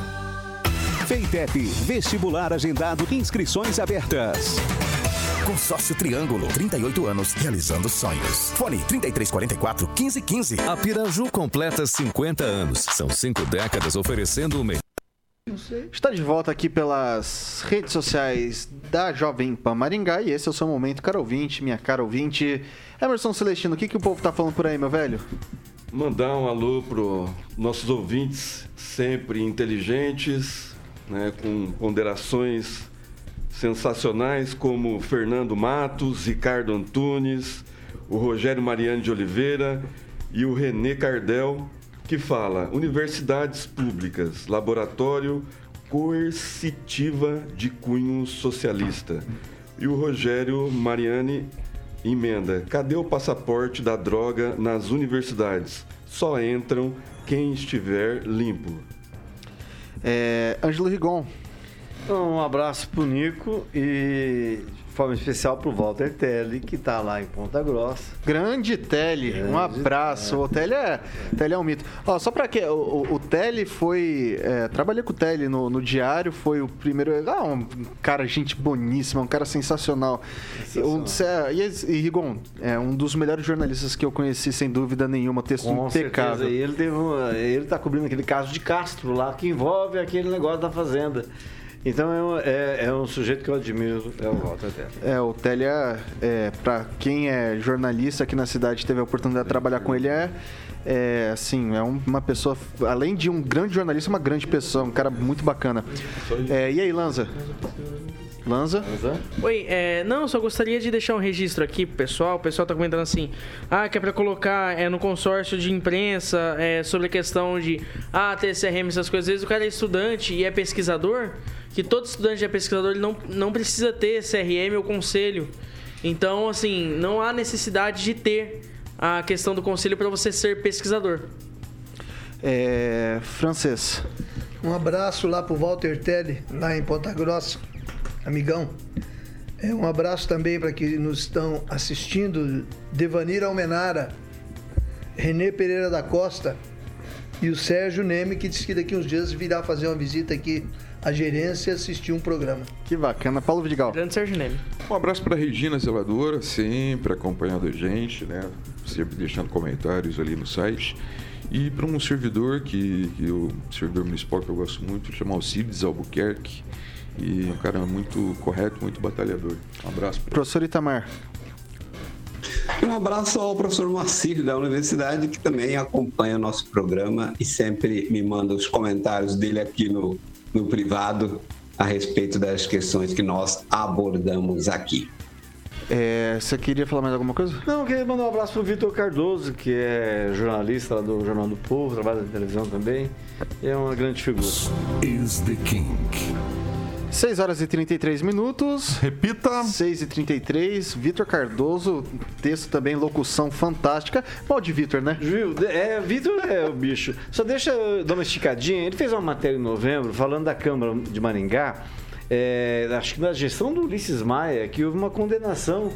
Feitep. Vestibular agendado. Inscrições abertas. Consórcio Triângulo, 38 anos, realizando sonhos. Fone 3344 1515. A Piraju completa 50 anos. São cinco décadas oferecendo o melhor. Está de volta aqui pelas redes sociais da Jovem Pan Maringá e esse é o seu momento, caro ouvinte, minha cara ouvinte. Emerson Celestino, o que, que o povo tá falando por aí, meu velho? Mandar um alô para nossos ouvintes, sempre inteligentes, né, com ponderações sensacionais, como Fernando Matos, Ricardo Antunes, o Rogério Mariano de Oliveira e o Renê Cardel, que fala universidades públicas, laboratório coercitiva de cunho socialista. E o Rogério Mariani emenda: cadê o passaporte da droga nas universidades? Só entram quem estiver limpo. É, Ângelo Rigon. Um abraço pro Nico e forma especial para o Walter Telly, que está lá em Ponta Grossa. Grande Grande um abraço. O Telly é, Telly é um mito. Ó, só para que o, o, o Telly foi, é, trabalhei com o Telly no, no diário, foi o primeiro, ah, um cara gente boníssima, um cara sensacional. sensacional. Um, e, e Rigon, é um dos melhores jornalistas que eu conheci sem dúvida nenhuma, texto com impecável. Certeza. E ele teve, ele tá cobrindo aquele caso de Castro lá que envolve aquele negócio da fazenda. Então é, é, é, um sujeito que eu admiro, é o Walter Telly. É, o Telly, é, é para quem é jornalista aqui na cidade teve a oportunidade de trabalhar com ele, é, é assim, é uma pessoa, além de um grande jornalista, uma grande pessoa, um cara muito bacana. É, e aí, Lanza? Lanza? Oi, é, não, só gostaria de deixar um registro aqui pro pessoal. O pessoal tá comentando assim, ah, que é pra colocar é, no consórcio de imprensa é, sobre a questão de, ah, TSRM, essas coisas. Às vezes o cara é estudante e é pesquisador que todo estudante é pesquisador ele não, não precisa ter CRM ou conselho. Então, assim, não há necessidade de ter a questão do conselho para você ser pesquisador. É, francês. Um abraço lá pro Walter Telly, lá em Ponta Grossa, amigão. É, um abraço também para que nos estão assistindo, Devanir Almenara, Renê Pereira da Costa e o Sérgio Neme, que disse que daqui uns dias virá fazer uma visita aqui a gerência assistir um programa. Que bacana. Paulo Vidigal. Grande Sérgio Neme. Um abraço para Regina Zeladora, sempre acompanhando a gente, né? Sempre deixando comentários ali no site. E para um servidor que, que o servidor municipal que eu gosto muito, chama Alcides Albuquerque. E um cara muito correto, muito batalhador. Um abraço. Pra Professor Itamar. Um abraço ao professor Marcílio da universidade, que também acompanha o nosso programa e sempre me manda os comentários dele aqui no no privado a respeito das questões que nós abordamos aqui. É, você queria falar mais alguma coisa? Não, eu queria mandar um abraço para o Vitor Cardoso, que é jornalista do Jornal do Povo, trabalha na televisão também. É uma grande figura. Is the King. 6 horas e 33 minutos. Repita. 6 e 33. Vitor Cardoso, texto também, locução fantástica. Pode, Vitor, né? Viu? É, Vitor é o bicho. Só deixa eu dar uma esticadinha. Ele fez uma matéria em novembro falando da Câmara de Maringá. É, acho que na gestão do Ulisses Maia, que houve uma condenação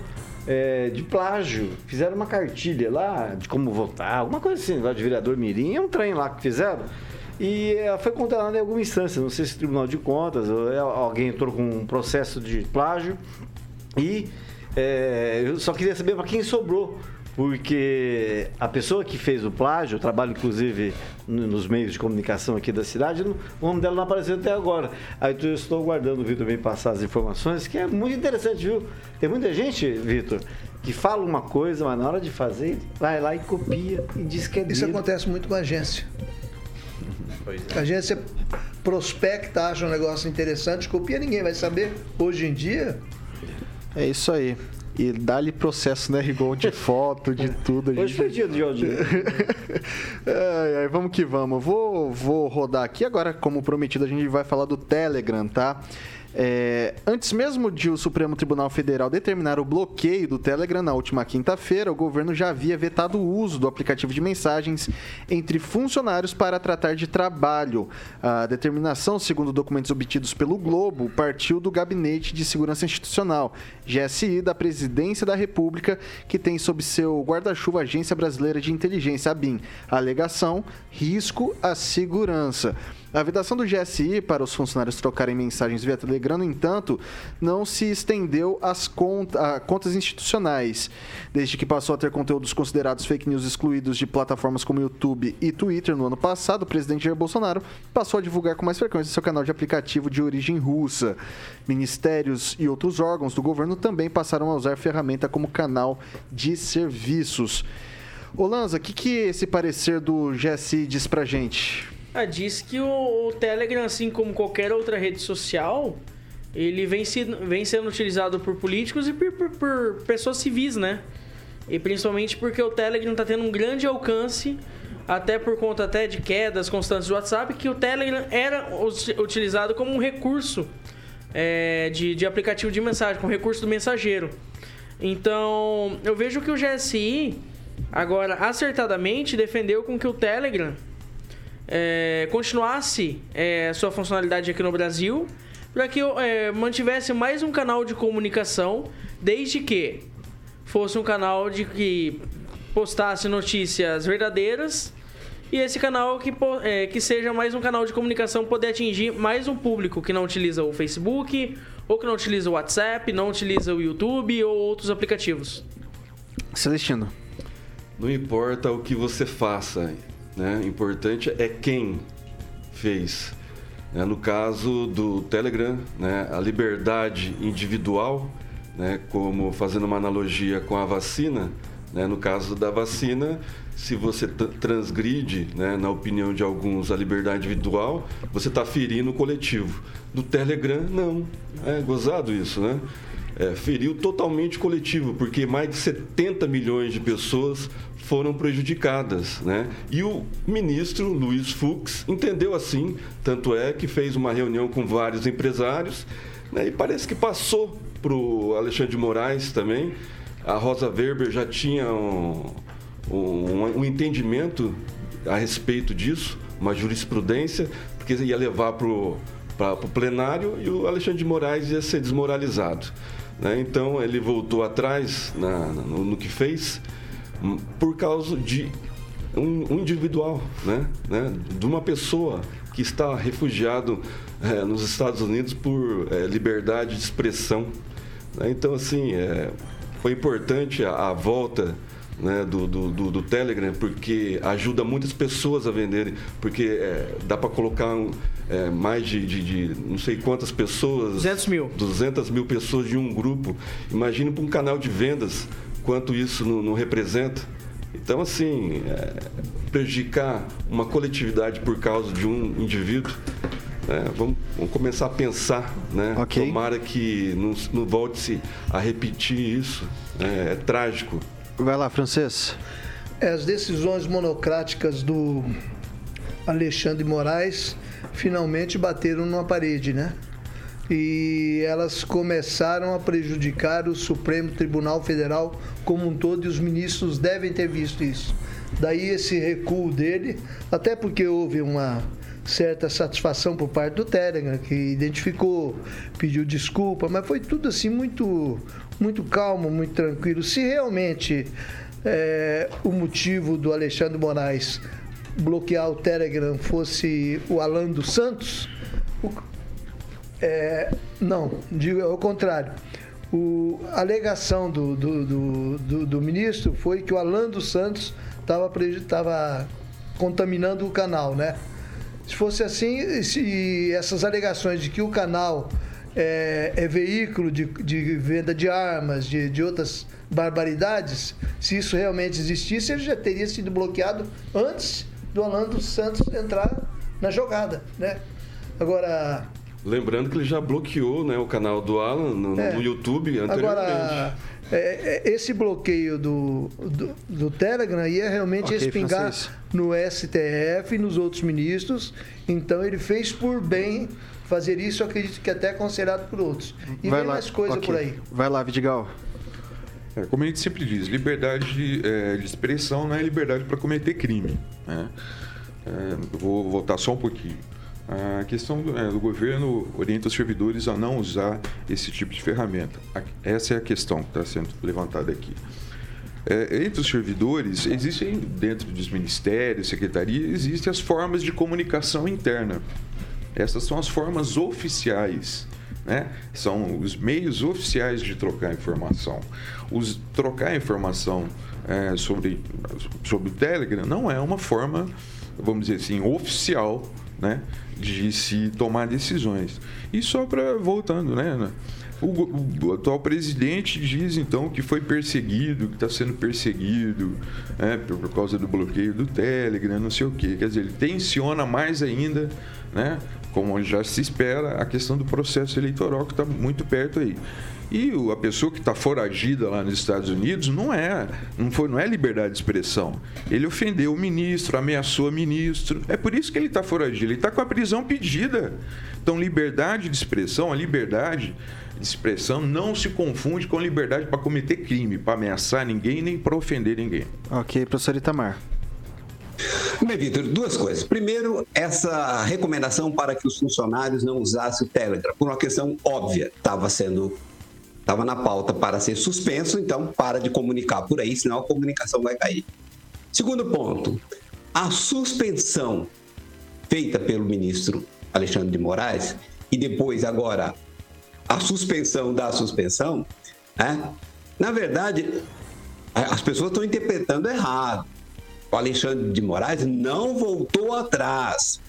é, de plágio. Fizeram uma cartilha lá de como votar, alguma coisa assim, lá de vereador Mirim. É um trem lá que fizeram. E ela foi condenada em alguma instância, não sei se Tribunal de Contas, ou é, alguém entrou com um processo de plágio. E é, eu só queria saber para quem sobrou porque a pessoa que fez o plágio, eu trabalho inclusive nos meios de comunicação aqui da cidade, o nome dela não apareceu até agora. Aí eu estou guardando o Vitor bem passar as informações, que é muito interessante, viu? Tem muita gente, Vitor, que fala uma coisa, mas na hora de fazer, vai lá e copia e diz que é Isso dele. acontece muito com a agência. É. A agência prospecta, acha um negócio interessante, copia, ninguém vai saber. Hoje em dia. É isso aí. E dá-lhe processo, né, Rigon, de foto, de tudo. Hoje gente... foi dia de hoje. (laughs) é, vamos que vamos. Vou, vou rodar aqui agora, como prometido, a gente vai falar do Telegram, tá? É, antes mesmo de o Supremo Tribunal Federal determinar o bloqueio do Telegram na última quinta-feira, o governo já havia vetado o uso do aplicativo de mensagens entre funcionários para tratar de trabalho. A determinação, segundo documentos obtidos pelo Globo, partiu do Gabinete de Segurança Institucional, GSI, da Presidência da República, que tem sob seu guarda-chuva a Agência Brasileira de Inteligência, a BIM. A alegação: risco à segurança. A vedação do GSI para os funcionários trocarem mensagens via Telegram, no entanto, não se estendeu às a contas institucionais. Desde que passou a ter conteúdos considerados fake news excluídos de plataformas como YouTube e Twitter no ano passado, o presidente Jair Bolsonaro passou a divulgar com mais frequência seu canal de aplicativo de origem russa. Ministérios e outros órgãos do governo também passaram a usar a ferramenta como canal de serviços. Ô Lanza, o que, que esse parecer do GSI diz pra gente? Ah, diz que o, o Telegram, assim como qualquer outra rede social, ele vem, se, vem sendo utilizado por políticos e por, por, por pessoas civis, né? E principalmente porque o Telegram está tendo um grande alcance, até por conta até de quedas constantes do WhatsApp, que o Telegram era utilizado como um recurso é, de, de aplicativo de mensagem, como recurso do mensageiro. Então, eu vejo que o GSI, agora, acertadamente, defendeu com que o Telegram é, continuasse é, sua funcionalidade aqui no Brasil, para que é, mantivesse mais um canal de comunicação, desde que fosse um canal de que postasse notícias verdadeiras e esse canal que, é, que seja mais um canal de comunicação poder atingir mais um público que não utiliza o Facebook ou que não utiliza o WhatsApp, não utiliza o YouTube ou outros aplicativos. Celestino. Não importa o que você faça, né? Importante é quem fez. Né? No caso do Telegram, né? a liberdade individual, né? como fazendo uma analogia com a vacina, né? no caso da vacina, se você transgride, né, na opinião de alguns, a liberdade individual, você está ferindo o coletivo. Do Telegram, não. É gozado isso, né? É, feriu totalmente o coletivo, porque mais de 70 milhões de pessoas foram prejudicadas. Né? E o ministro Luiz Fux entendeu assim, tanto é que fez uma reunião com vários empresários né? e parece que passou para o Alexandre de Moraes também. A Rosa Weber já tinha um, um, um entendimento a respeito disso, uma jurisprudência, porque ia levar para o plenário e o Alexandre de Moraes ia ser desmoralizado. Né? Então ele voltou atrás na, no, no que fez por causa de um, um individual, né? né? De uma pessoa que está refugiado é, nos Estados Unidos por é, liberdade de expressão. Né? Então, assim, é, foi importante a, a volta né, do, do, do, do, Telegram, porque ajuda muitas pessoas a venderem, porque é, dá para colocar é, mais de, de, de, não sei quantas pessoas. 200 mil. 200 mil pessoas de um grupo. Imagine para um canal de vendas quanto isso não, não representa. Então, assim, é, prejudicar uma coletividade por causa de um indivíduo, é, vamos, vamos, começar a pensar, né? Okay. Tomara que não, não volte-se a repetir isso. Né? É trágico. Vai lá, francês. É, as decisões monocráticas do Alexandre Moraes finalmente bateram numa parede, né? E elas começaram a prejudicar o Supremo Tribunal Federal como um todo e os ministros devem ter visto isso. Daí esse recuo dele, até porque houve uma certa satisfação por parte do Telegram, que identificou, pediu desculpa, mas foi tudo assim muito, muito calmo, muito tranquilo. Se realmente é, o motivo do Alexandre Moraes bloquear o Telegram fosse o Alan dos Santos, é, não, digo ao contrário. O, a alegação do, do, do, do, do ministro foi que o Alan dos Santos estava contaminando o canal, né? Se fosse assim, se essas alegações de que o canal é, é veículo de, de, venda de armas, de, de outras barbaridades, se isso realmente existisse, ele já teria sido bloqueado antes do Alan dos Santos entrar na jogada, né? Agora, Lembrando que ele já bloqueou né, o canal do Alan no, é. no YouTube anteriormente. Agora, é, é, esse bloqueio do, do, do, Telegram ia realmente okay, espingar francês. no STF e nos outros ministros. Então ele fez por bem fazer isso, acredito que até considerado por outros. E Vai vem lá. mais coisa okay. por aí. Vai lá, Vidigal. É, como a gente sempre diz, liberdade de, é, de expressão não é liberdade para cometer crime. Né? É, vou voltar só um pouquinho. A questão do, é, do, governo orienta os servidores a não usar esse tipo de ferramenta. Essa é a questão que está sendo levantada aqui. é, entre os servidores, existem, dentro dos ministérios, secretarias, existem as formas de comunicação interna. Essas são as formas oficiais. Né? São os meios oficiais de trocar informação. Os, trocar informação é, sobre, sobre o Telegram não é uma forma, vamos dizer assim, oficial né? De se tomar decisões. E só para, voltando, né? O, o, atual presidente diz então que foi perseguido, que está sendo perseguido né, por, por, causa do bloqueio do Telegram, não sei o quê. Quer dizer, ele tensiona mais ainda, né, como já se espera, a questão do processo eleitoral que está muito perto aí. E a pessoa que está foragida lá nos Estados Unidos não é, não foi, não é liberdade de expressão. Ele ofendeu o ministro, ameaçou o ministro. É por isso que ele está foragido. Ele está com a prisão pedida. Então, liberdade de expressão, a liberdade de expressão não se confunde com liberdade para cometer crime, para ameaçar ninguém nem para ofender ninguém. Ok, professor Itamar. Bem, Vitor, duas coisas. Primeiro, essa recomendação para que os funcionários não usassem o Telegram, por uma questão óbvia, estava sendo estava na pauta para ser suspenso, então para de comunicar por aí, senão a comunicação vai cair. Segundo ponto, a suspensão feita pelo ministro Alexandre de Moraes e depois agora a suspensão da suspensão, né? na verdade, as pessoas estão interpretando errado. O Alexandre de Moraes não voltou atrás.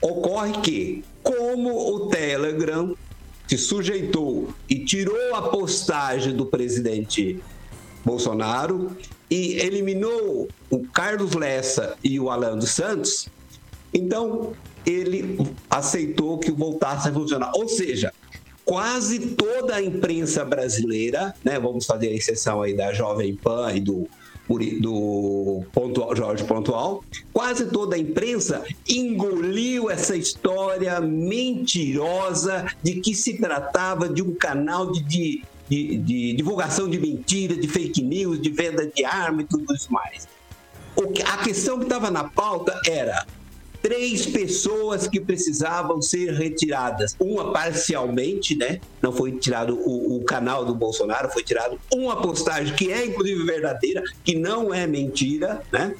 Ocorre que, como o Telegram se sujeitou e tirou a postagem do presidente Bolsonaro e eliminou o Carlos Lessa e o Alan dos Santos, então ele aceitou que voltasse a funcionar. Ou seja, quase toda a imprensa brasileira, né, vamos fazer a exceção aí da Jovem Pan e do, do Pontual, Jorge Pontual, quase toda a imprensa engoliu essa história mentirosa de que se tratava de um canal de, de, de, de divulgação de mentira, de fake news, de venda de arma e tudo mais. A questão que estava na pauta era três pessoas que precisavam ser retiradas. Uma parcialmente, né? Não foi tirado o, o, canal do Bolsonaro, foi tirado uma postagem que é inclusive verdadeira, que não é mentira, né?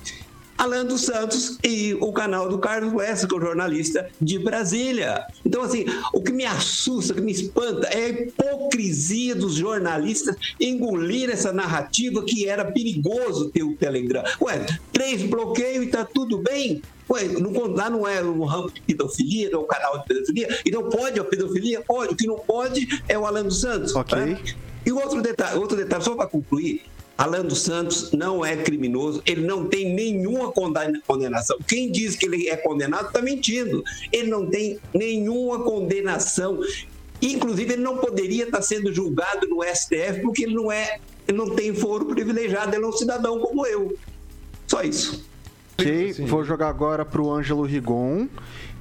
Alan dos Santos e o canal do Carlos West, que é o jornalista de Brasília. Então, assim, o que me assusta, o que me espanta é a hipocrisia dos jornalistas engolir essa narrativa que era perigoso ter o Telegram. Ué, três bloqueios e tá tudo bem? Ué, não, lá não é um ramo de pedofilia, não é um canal de pedofilia. Então pode a pedofilia? Pode. O que não pode é o Alan dos Santos. Ok. Né? E outro detalhe, outro detalhe, só para concluir, Alan dos Santos não é criminoso, ele não tem nenhuma condenação. Quem diz que ele é condenado está mentindo. Ele não tem nenhuma condenação. Inclusive, ele não poderia estar sendo julgado no STF porque ele não é, ele não tem foro privilegiado, ele é um cidadão como eu. Só isso. Ok, vou jogar agora para o Ângelo Rigon.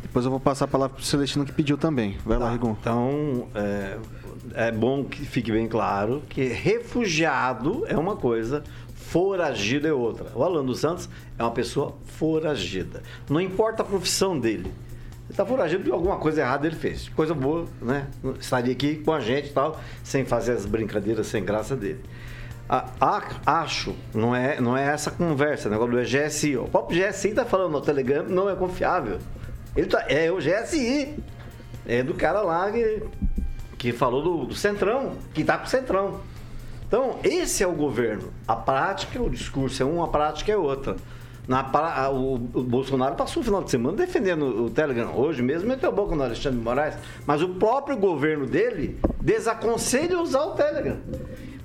Depois eu vou passar a palavra para o Celestino que pediu também. Vai tá, lá, Rigon. Então, é, é bom que fique bem claro que refugiado é uma coisa, foragido é outra. O Alan dos Santos é uma pessoa foragida. Não importa a profissão dele. Ele está foragido porque alguma coisa errada ele fez. Coisa boa, né? Estaria aqui com a gente e tal, sem fazer as brincadeiras sem graça dele. A, a, acho, não é, não é essa conversa, o negócio do GSI. O próprio GSI está falando no Telegram, não é confiável. Ele tá, é o GSI. É do cara lá que, que falou do, do Centrão, que está com o Centrão. Então, esse é o governo. A prática, o discurso é uma, a prática é outra. Na, o, o, Bolsonaro passou o final de semana defendendo o Telegram. Hoje mesmo meteu boca no Alexandre de Moraes. Mas o próprio governo dele desaconselha usar o Telegram.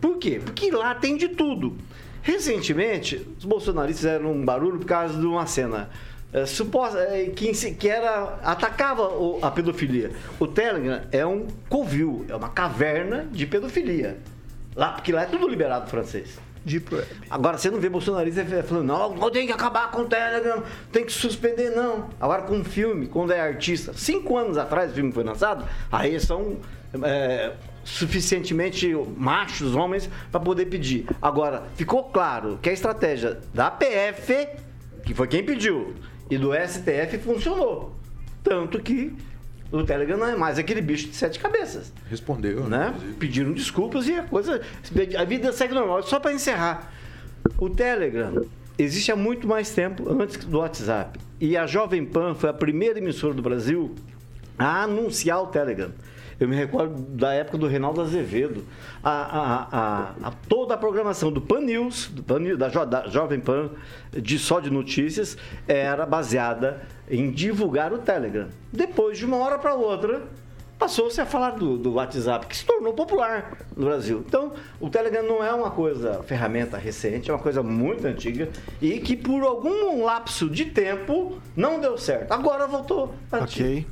Por quê? Porque lá tem de tudo. Recentemente, os bolsonaristas fizeram um barulho por causa de uma cena é, suposta, é, que, que era, atacava o, a pedofilia. O Telegram é um covil, é uma caverna de pedofilia. Lá, porque lá é tudo liberado francês. Deep Web. Agora você não vê bolsonarista falando, não, não tem que acabar com o Telegram, tem que suspender, não. Agora com um filme, quando é artista, cinco anos atrás o filme foi lançado, aí são é, suficientemente machos, homens, para poder pedir. Agora, ficou claro que a estratégia da PF, que foi quem pediu, e do STF funcionou. Tanto que o Telegram não é mais aquele bicho de sete cabeças. Respondeu, né? Pediram desculpas e a coisa. A vida segue normal. Só para encerrar. O Telegram existe há muito mais tempo, antes do WhatsApp. E a Jovem Pan foi a primeira emissora do Brasil a anunciar o Telegram. Eu me recordo da época do Reinaldo Azevedo. A, a, a, a toda a programação do Pan News, do Pan, da, jo, da Jovem Pan, de só de notícias, era baseada em divulgar o Telegram. Depois, de uma hora para outra, passou-se a falar do, do, WhatsApp, que se tornou popular no Brasil. Então, o Telegram não é uma coisa, ferramenta recente, é uma coisa muito antiga e que por algum lapso de tempo não deu certo. Agora voltou. Ok.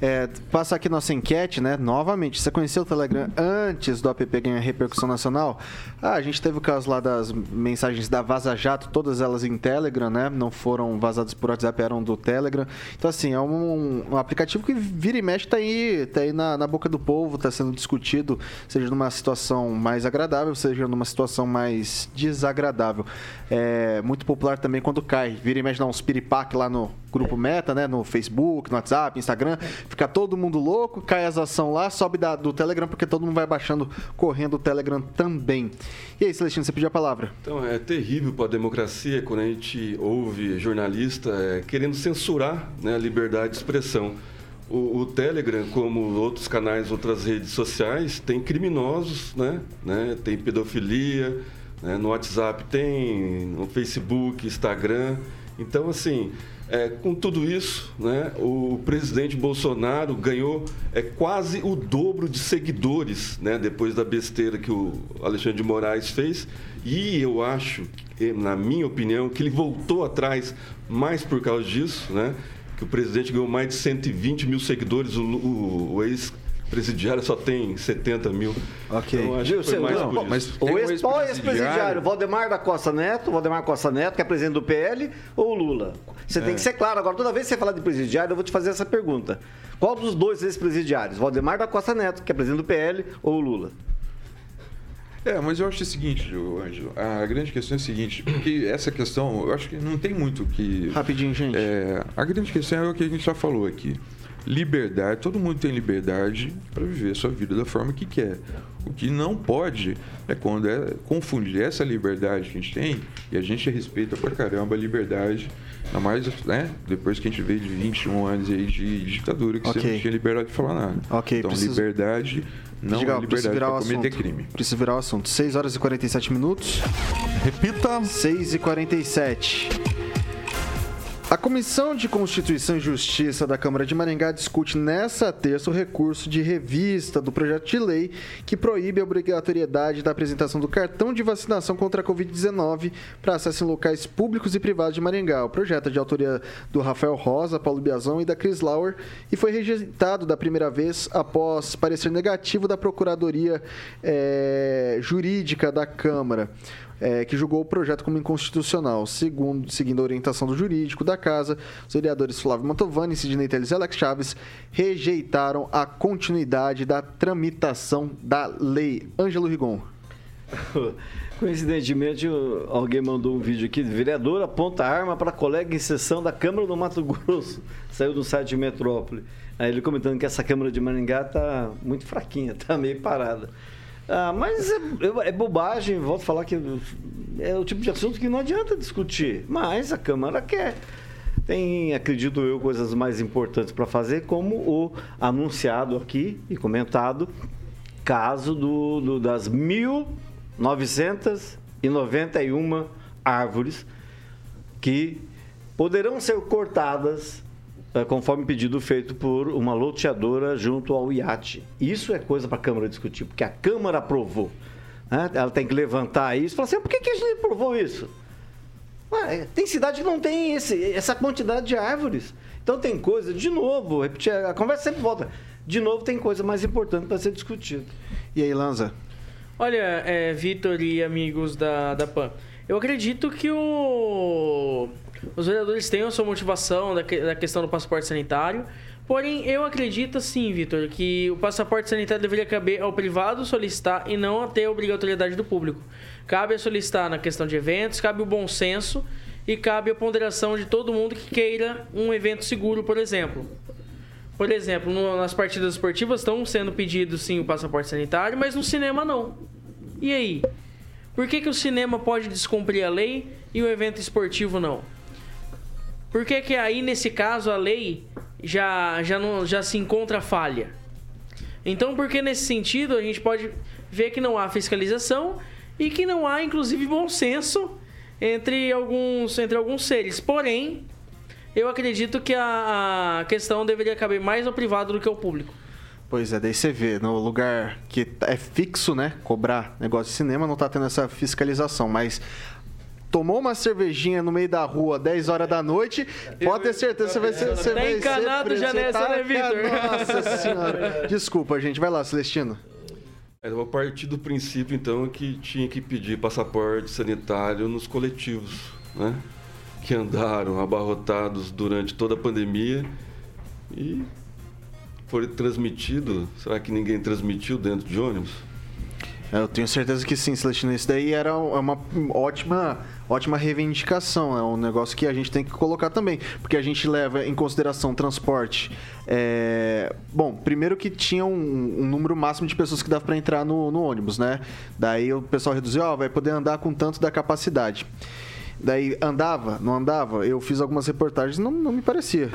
É, passa aqui nossa enquete, né? Novamente, você conheceu o Telegram antes do app ganhar repercussão nacional? Ah, a gente teve o caso lá das mensagens da Vaza Jato, todas elas em Telegram, né? Não foram vazadas por WhatsApp, eram do Telegram. Então, assim, é um, um aplicativo que vira e mexe, tá aí, tá aí na, na boca do povo, tá sendo discutido, seja numa situação mais agradável, seja numa situação mais desagradável. É muito popular também quando cai. Vira e mexe, dá uns piripaque lá no grupo Meta, né? No Facebook, no WhatsApp, Instagram. Fica todo mundo louco, cai as ações lá, sobe da, do Telegram, porque todo mundo vai baixando, correndo o Telegram também. E aí, Celestino, você pediu a palavra. Então, é terrível para a democracia quando a gente ouve jornalista é, querendo censurar né, a liberdade de expressão. O, o, Telegram, como outros canais, outras redes sociais, tem criminosos, né? né? Tem pedofilia, né? no WhatsApp tem, no Facebook, Instagram. Então, assim, é, com tudo isso, né, o presidente Bolsonaro ganhou é, quase o dobro de seguidores né, depois da besteira que o Alexandre de Moraes fez. E eu acho, na minha opinião, que ele voltou atrás mais por causa disso, né? Que o presidente ganhou mais de 120 mil seguidores, o, o, o ex presidiário só tem 70 mil. Ok. Então, acho que foi mais não, por mas isso. o ex-presidiário, Valdemar da Costa Neto, Valdemar Costa Neto, que é presidente do PL, ou o Lula? Você É. tem que ser claro. Agora, toda vez que você falar de presidiário, eu vou te fazer essa pergunta. Qual dos dois ex-presidiários? Valdemar da Costa Neto, que é presidente do PL, ou o Lula? É, mas eu acho o seguinte, Ângelo, a grande questão é a seguinte, porque essa questão, eu acho que não tem muito o que... Rapidinho, gente. É, a grande questão é o que a gente já falou aqui. Liberdade, todo mundo tem liberdade para viver a sua vida da forma que quer. O que não pode é quando é confundir essa liberdade que a gente tem, e a gente respeita pra caramba a liberdade, ainda mais né, depois que a gente veio de 21 anos aí de ditadura, que Ok. você não tinha liberdade de falar nada. Ok, então, preciso- liberdade não Diga, é preciso liberdade virar o para cometer assunto. crime. Preciso virar o assunto. 6 horas e 47 minutos. Repita. 6 e 47. A Comissão de Constituição e Justiça da Câmara de Maringá discute nessa terça o recurso de revista do projeto de lei que proíbe a obrigatoriedade da apresentação do cartão de vacinação contra a Covid-19 para acesso em locais públicos e privados de Maringá. O projeto é de autoria do Rafael Rosa, Paulo Biazão e da Cris Lauer e foi rejeitado da primeira vez após parecer negativo da Procuradoria eh, Jurídica da Câmara é, que julgou o projeto como inconstitucional. Segundo, seguindo a orientação do jurídico da casa, os vereadores Flávio Mantovani, Sidney Teles e Alex Chaves rejeitaram a continuidade da tramitação da lei. Ângelo Rigon. (laughs) Coincidentemente, alguém mandou um vídeo aqui. Vereador aponta arma para colega em sessão da Câmara do Mato Grosso. (laughs) Saiu do site de Metrópole. Aí ele comentando que essa Câmara de Maringá tá muito fraquinha, (laughs) tá meio parada. Ah, mas é, é- bobagem, volto a falar que é o tipo de assunto que não adianta discutir. Mas a Câmara quer. Tem, acredito eu, coisas mais importantes para fazer, como o anunciado aqui e comentado caso do, do- das 1.991 árvores que poderão ser cortadas conforme pedido feito por uma loteadora junto ao IAT. Isso é coisa para a Câmara discutir, porque a Câmara aprovou. né? Ela tem que levantar isso e falar assim, por que, que a gente aprovou isso? Ué, tem cidade que não tem esse- essa quantidade de árvores. Então tem coisa, de novo, repetir, a conversa sempre volta. De novo, tem coisa mais importante para ser discutida. E aí, Lanza? Olha, é, Vitor e amigos da, da PAN, eu acredito que o, os vereadores tenham a sua motivação da, da questão do passaporte sanitário. Porém, eu acredito sim, Vitor, que o passaporte sanitário deveria caber ao privado solicitar e não ter a obrigatoriedade do público. Cabe a solicitar na questão de eventos, cabe o bom senso e cabe a ponderação de todo mundo que queira um evento seguro, por exemplo. Por exemplo, no- nas partidas esportivas estão sendo pedidos sim o passaporte sanitário, mas no cinema não. E aí? Por que, que o cinema pode descumprir a lei e o evento esportivo não? Por que, que aí, nesse caso, a lei já, já, não, já se encontra falha? Então, porque nesse sentido a gente pode ver que não há fiscalização e que não há, inclusive, bom senso entre alguns, entre alguns seres. Porém, eu acredito que a, a questão deveria caber mais ao privado do que ao público. Pois é, daí você vê, no lugar que é fixo, né, cobrar negócio de cinema, não tá tendo essa fiscalização, mas tomou uma cervejinha no meio da rua 10 horas da noite, pode ter certeza que você vai ser você Tá vai encanado ser já nessa, né, Vitor? Nossa senhora. Desculpa, gente. Vai lá, Celestino. Eu vou partir do princípio, então, que tinha que pedir passaporte sanitário nos coletivos, né? Que andaram abarrotados durante toda a pandemia e foi transmitido. Será que ninguém transmitiu dentro de ônibus? Eu tenho certeza que sim, Celestino. Isso daí era uma ótima, ótima reivindicação. É um negócio que a gente tem que colocar também. Porque a gente leva em consideração transporte. É... Bom, primeiro que tinha um, um número máximo de pessoas que dava para entrar no, no, ônibus, né? Daí o pessoal reduziu, ó, vai poder andar com tanto da capacidade. Daí andava, não andava? Eu fiz algumas reportagens, não, não me parecia.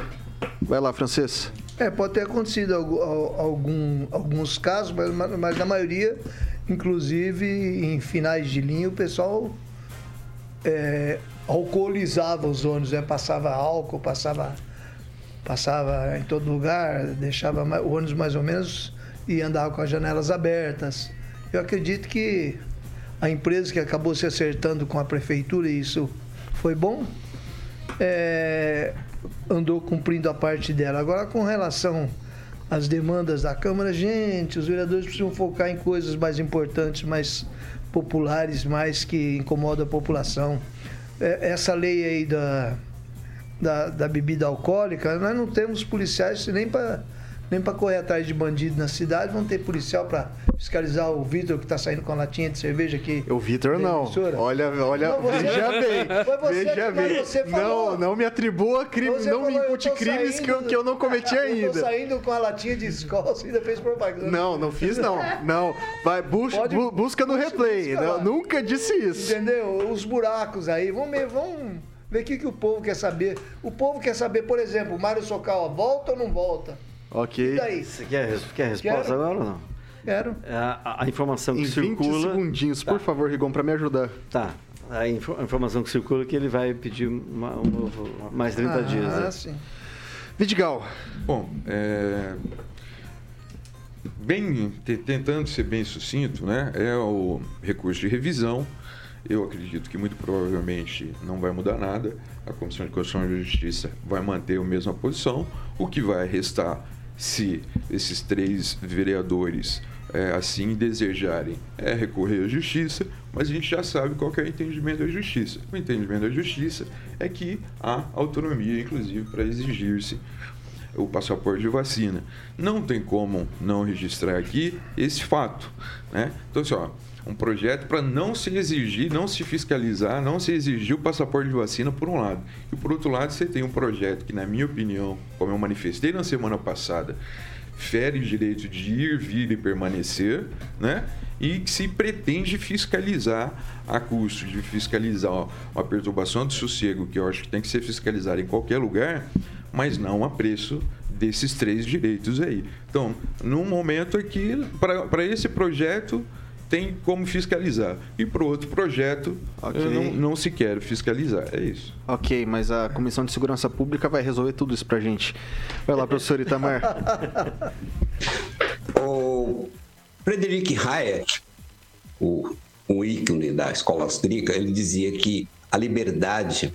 Vai lá, Francês. É, pode ter acontecido algum, alguns casos, mas, mas na maioria Inclusive, em finais de linha, o pessoal é, alcoolizava os ônibus, né? passava álcool, passava, passava em todo lugar, deixava o ônibus mais ou menos e andava com as janelas abertas. Eu acredito que a empresa que acabou se acertando com a prefeitura, e isso foi bom, é, andou cumprindo a parte dela. Agora, com relação as demandas da Câmara, gente, os vereadores precisam focar em coisas mais importantes, mais populares, mais que incomodam a população. É, essa lei aí da, da, da bebida alcoólica, nós não temos policiais nem para nem para correr atrás de bandido na cidade, vão ter policial para fiscalizar o Vitor que está saindo com a latinha de cerveja aqui. O Vitor não. Olha, olha, não, você, veja bem. veja bem. não, não me atribua crimes, não me impute crimes que eu, que eu não cometi ainda. (laughs) Eu tô saindo com a latinha de escola, você ainda fez propaganda. Não, não fiz não. Não, vai bus, Pode, bu, busca no replay. Não, nunca disse isso. Entendeu? Os buracos aí, vamos ver, vamos ver o que, que o povo quer saber. O povo quer saber, por exemplo, o Mário Socal volta ou não volta? Ok. E daí? Você quer, quer a resposta Quero. agora ou não? Quero. É, a, a, informação que em circula. 20 segundinhos, tá. por favor, Rigon, para me ajudar. Tá. A, inf a, informação que circula é que ele vai pedir uma, uma, mais 30 ah, dias. Ah, né? sim. Vidigal. Bom, é, bem tentando ser bem sucinto, né? É o recurso de revisão. Eu acredito que muito provavelmente não vai mudar nada. A Comissão de Constituição e Justiça vai manter a mesma posição. O que vai restar se esses três vereadores é, assim desejarem, é recorrer à justiça, mas a gente já sabe qual é o entendimento da justiça. O entendimento da justiça é que há autonomia, inclusive, para exigir-se o passaporte de vacina. Não tem como não registrar aqui esse fato. Né? Então, assim, ó, um projeto para não se exigir, não se fiscalizar, não se exigir o passaporte de vacina, por um lado. E por outro lado, você tem um projeto que, na minha opinião, como eu manifestei na semana passada, fere o direito de ir, vir e permanecer, né? E que se pretende fiscalizar a custo de fiscalizar uma perturbação de sossego, que eu acho que tem que ser fiscalizada em qualquer lugar, mas não a preço desses três direitos aí. Então, num momento aqui, para esse projeto, tem como fiscalizar. E para o outro projeto, okay. não, não, se quer fiscalizar. É isso. Ok, mas a Comissão de Segurança Pública vai resolver tudo isso para a gente. Vai lá, professor Itamar. (laughs) o Frederick Hayek, o, o ícone da escola austríaca, ele dizia que a liberdade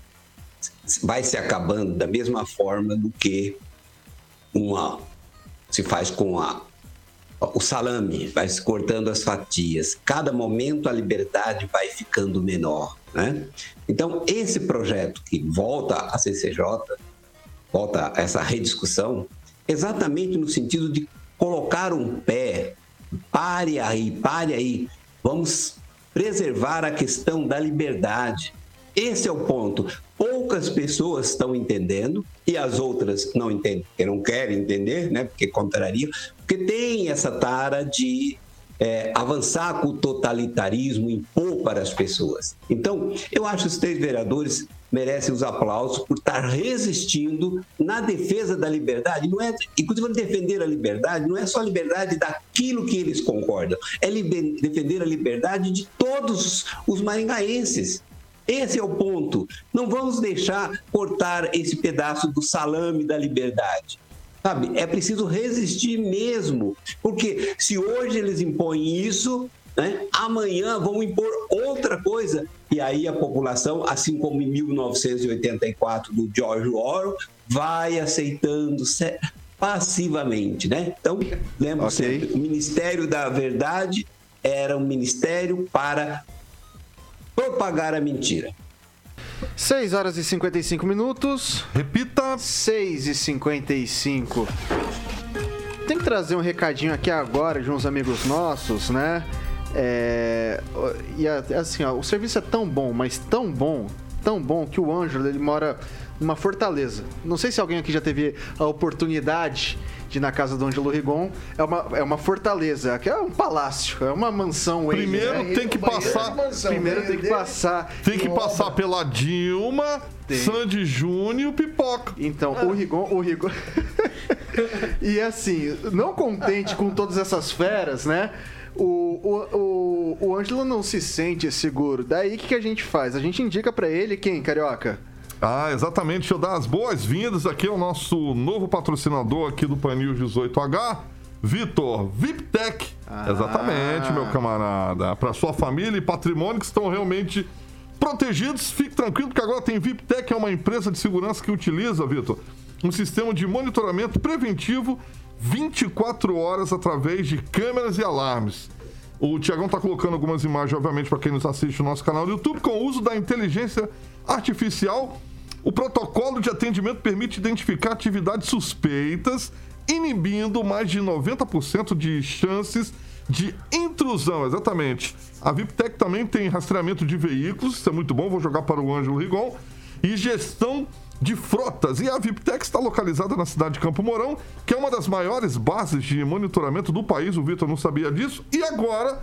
vai se acabando da mesma forma do que uma se faz com a o salame vai se cortando as fatias. Cada momento a liberdade vai ficando menor. Né? Então, esse projeto que volta à CCJ, volta a essa rediscussão, exatamente no sentido de colocar um pé, pare aí, pare aí, vamos preservar a questão da liberdade. Esse é o ponto. Poucas pessoas estão entendendo e as outras não entendem, porque não querem entender, né? Porque contrariam, porque tem essa tara de é, avançar com o totalitarismo, impor para as pessoas. Então, eu acho que os três vereadores merecem os aplausos por estar resistindo na defesa da liberdade. Não é, inclusive, defender a liberdade não é só a liberdade daquilo que eles concordam, é defender a liberdade de todos os maringaenses. Esse é o ponto. Não vamos deixar cortar esse pedaço do salame da liberdade. Sabe? É preciso resistir mesmo, porque se hoje eles impõem isso, né, amanhã vão impor outra coisa. E aí a população, assim como em 1984 do George Orwell, vai aceitando passivamente, né? Então, lembra okay. sempre, o Ministério da Verdade era um ministério para propagar a mentira. 6 horas e 55 minutos. Repita. 6 e 55. Tem que trazer um recadinho aqui agora de uns amigos nossos, né? É, e assim, ó, o serviço é tão bom, mas tão bom, tão bom que o Ângelo ele mora numa fortaleza. Não sei se alguém aqui já teve a oportunidade de ir na casa do Ângelo Rigon. É uma, é uma fortaleza, que é um palácio, é uma mansão. Primeiro né? tem que passar. Mansão, primeiro tem que passar. Tem que passar pela Dilma, tem. Sandy Júnior e o Pipoca. Então, ah. o Rigon. O Rigon... (laughs) e assim, não contente com todas essas feras, né? O, o, o, o Ângelo não se sente seguro. Daí o que, que a gente faz? A gente indica para ele quem, Carioca? Ah, exatamente. Deixa eu dar as boas-vindas aqui ao nosso novo patrocinador aqui do Panil 18H, Vitor VIPTEC. Ah. Exatamente, meu camarada. Para sua família e patrimônio que estão realmente protegidos, fique tranquilo que agora tem VIPTEC, é uma empresa de segurança que utiliza, Vitor, um sistema de monitoramento preventivo 24 horas através de câmeras e alarmes. O Tiagão está colocando algumas imagens, obviamente, para quem nos assiste no nosso canal do YouTube, com o uso da inteligência artificial o protocolo de atendimento permite identificar atividades suspeitas, inibindo mais de 90% de chances de intrusão, exatamente. A VIPTEC também tem rastreamento de veículos, isso é muito bom, vou jogar para o Ângelo Rigon, e gestão de frotas. E a VIPTEC está localizada na cidade de Campo Mourão, que é uma das maiores bases de monitoramento do país, o Vitor não sabia disso, e agora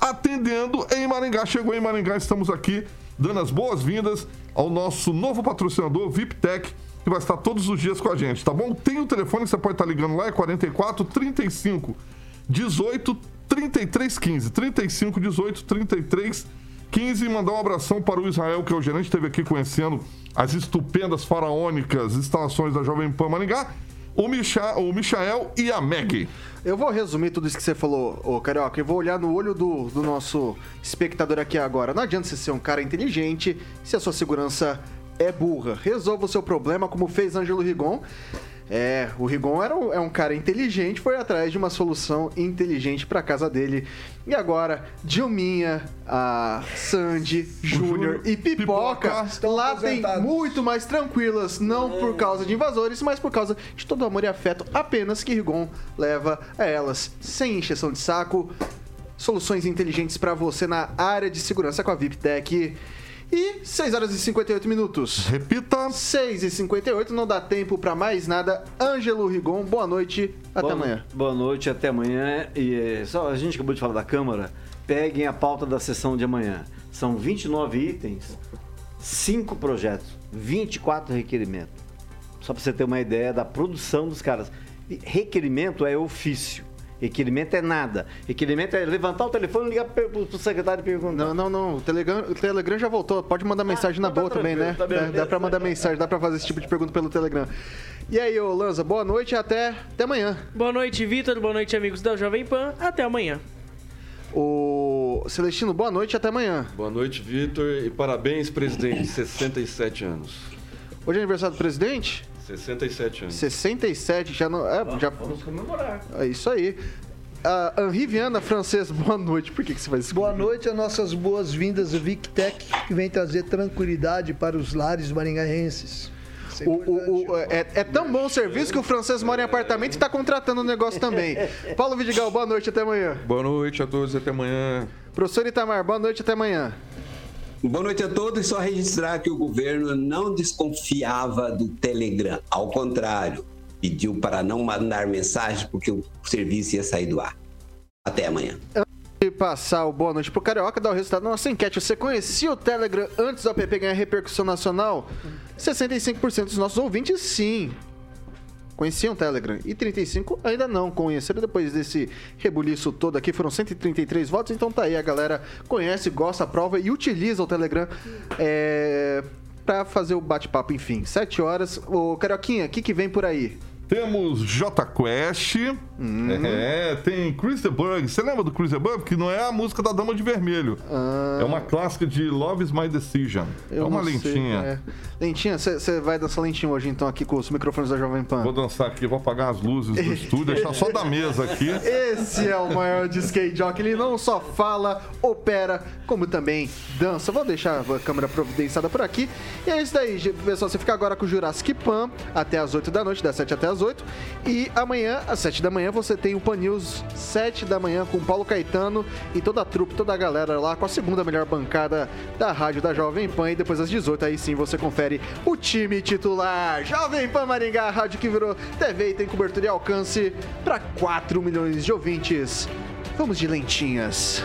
atendendo em Maringá. Chegou em Maringá, estamos aqui dando as boas-vindas ao nosso novo patrocinador, VIPTEC, que vai estar todos os dias com a gente, tá bom? Tem o telefone que você pode estar ligando lá, é 44 35 18 33 15. 35 18 33 15 e mandar um abração para o Israel, que é o gerente, esteve aqui conhecendo as estupendas faraônicas instalações da Jovem Pan Maringá o, Micha, o Michael e a Meg. Eu vou resumir tudo isso que você falou, ô Carioca, e vou olhar no olho do, do nosso espectador aqui agora. Não adianta você ser um cara inteligente se a sua segurança é burra. Resolva o seu problema como fez Ângelo Rigon. É, o Rigon era um, é um cara inteligente, foi atrás de uma solução inteligente para casa dele. E agora, Dilminha, a Sandy, Júnior e Pipoca, Pipoca lá tem muito mais tranquilas, não é. por causa de invasores, mas por causa de todo o amor e afeto apenas que Rigon leva a elas, sem encheção de saco. Soluções inteligentes para você na área de segurança com a VIPTech. E 6 horas e 58 minutos. Repita. 6 e 58, não dá tempo para mais nada. Ângelo Rigon, boa noite, até boa, amanhã. Boa noite, até amanhã. E só a gente acabou de falar da Câmara. Peguem a pauta da sessão de amanhã. São 29 itens, 5 projetos, 24 requerimentos. Só para você ter uma ideia da produção dos caras. Requerimento é ofício. Requerimento é nada. Requerimento é levantar o telefone e ligar para o secretário e perguntar. Não, não, não. O Telegram, o Telegram já voltou. Pode mandar ah, mensagem na tá boa também, né? Tá dá, dá para mandar mensagem, dá para fazer esse tipo de pergunta pelo Telegram. E aí, ô Lanza, boa noite e até, até amanhã. Boa noite, Vitor. Boa noite, amigos da Jovem Pan. Até amanhã. O Celestino, boa noite e até amanhã. Boa noite, Vitor. E parabéns, presidente. (coughs) 67 anos. Hoje é aniversário do presidente? 67 anos. 67, já não. É, já... Vamos comemorar. É isso aí. Uh, Henri Viana, francês, (laughs) boa noite. Por que, que você faz isso? Boa noite, as nossas boas-vindas ao VicTech, que vem trazer tranquilidade para os lares maringaenses. O, o, o, é, é, tão bom o serviço que o francês mora em apartamento e está contratando o um negócio também. (laughs) Paulo Vidigal, boa noite, até amanhã. Boa noite a todos, até amanhã. Professor Itamar, boa noite, até amanhã. Boa noite a todos e só registrar que o governo não desconfiava do Telegram. Ao contrário, pediu para não mandar mensagem porque o serviço ia sair do ar. Até amanhã. de passar o boa noite pro Carioca, dar o resultado da nossa enquete. Você conhecia o Telegram antes do app ganhar repercussão nacional? 65% dos nossos ouvintes, sim. Conheciam o Telegram. E 35% ainda não conheceram. Depois desse rebuliço todo aqui, foram 133 votos. Então tá aí, a galera conhece, gosta, aprova e utiliza o Telegram é, pra fazer o bate-papo, enfim. 7 horas. Ô, Carioquinha, o que, que vem por aí? Temos J Quest. É, tem Chris the Bug. Você lembra do Chris the Bug? Que não é a música da Dama de Vermelho. É uma clássica de Love is My Decision. é Eu uma não sei, lentinha. é. Lentinha, você vai dançar lentinho hoje então aqui com os microfones da Jovem Pan? Vou dançar aqui, vou apagar as luzes do estúdio, deixar só da mesa aqui. (laughs) Esse é o maior de skate jockey. Ele não só fala, opera, como também dança. Vou deixar a câmera providenciada por aqui. E é isso daí, pessoal. Você fica agora com o Jurassic Pan até as 8 da noite, das 7 até as 8. E amanhã, às 7 da manhã, você tem o Pan News 7 da manhã com Paulo Caetano e toda a trupe, toda a galera lá com a segunda melhor bancada da rádio da Jovem Pan. E depois às 18, aí sim você confere o time titular. Jovem Pan Maringá, a rádio que virou TV e tem cobertura e alcance para 4 milhões de ouvintes. Vamos de lentinhas.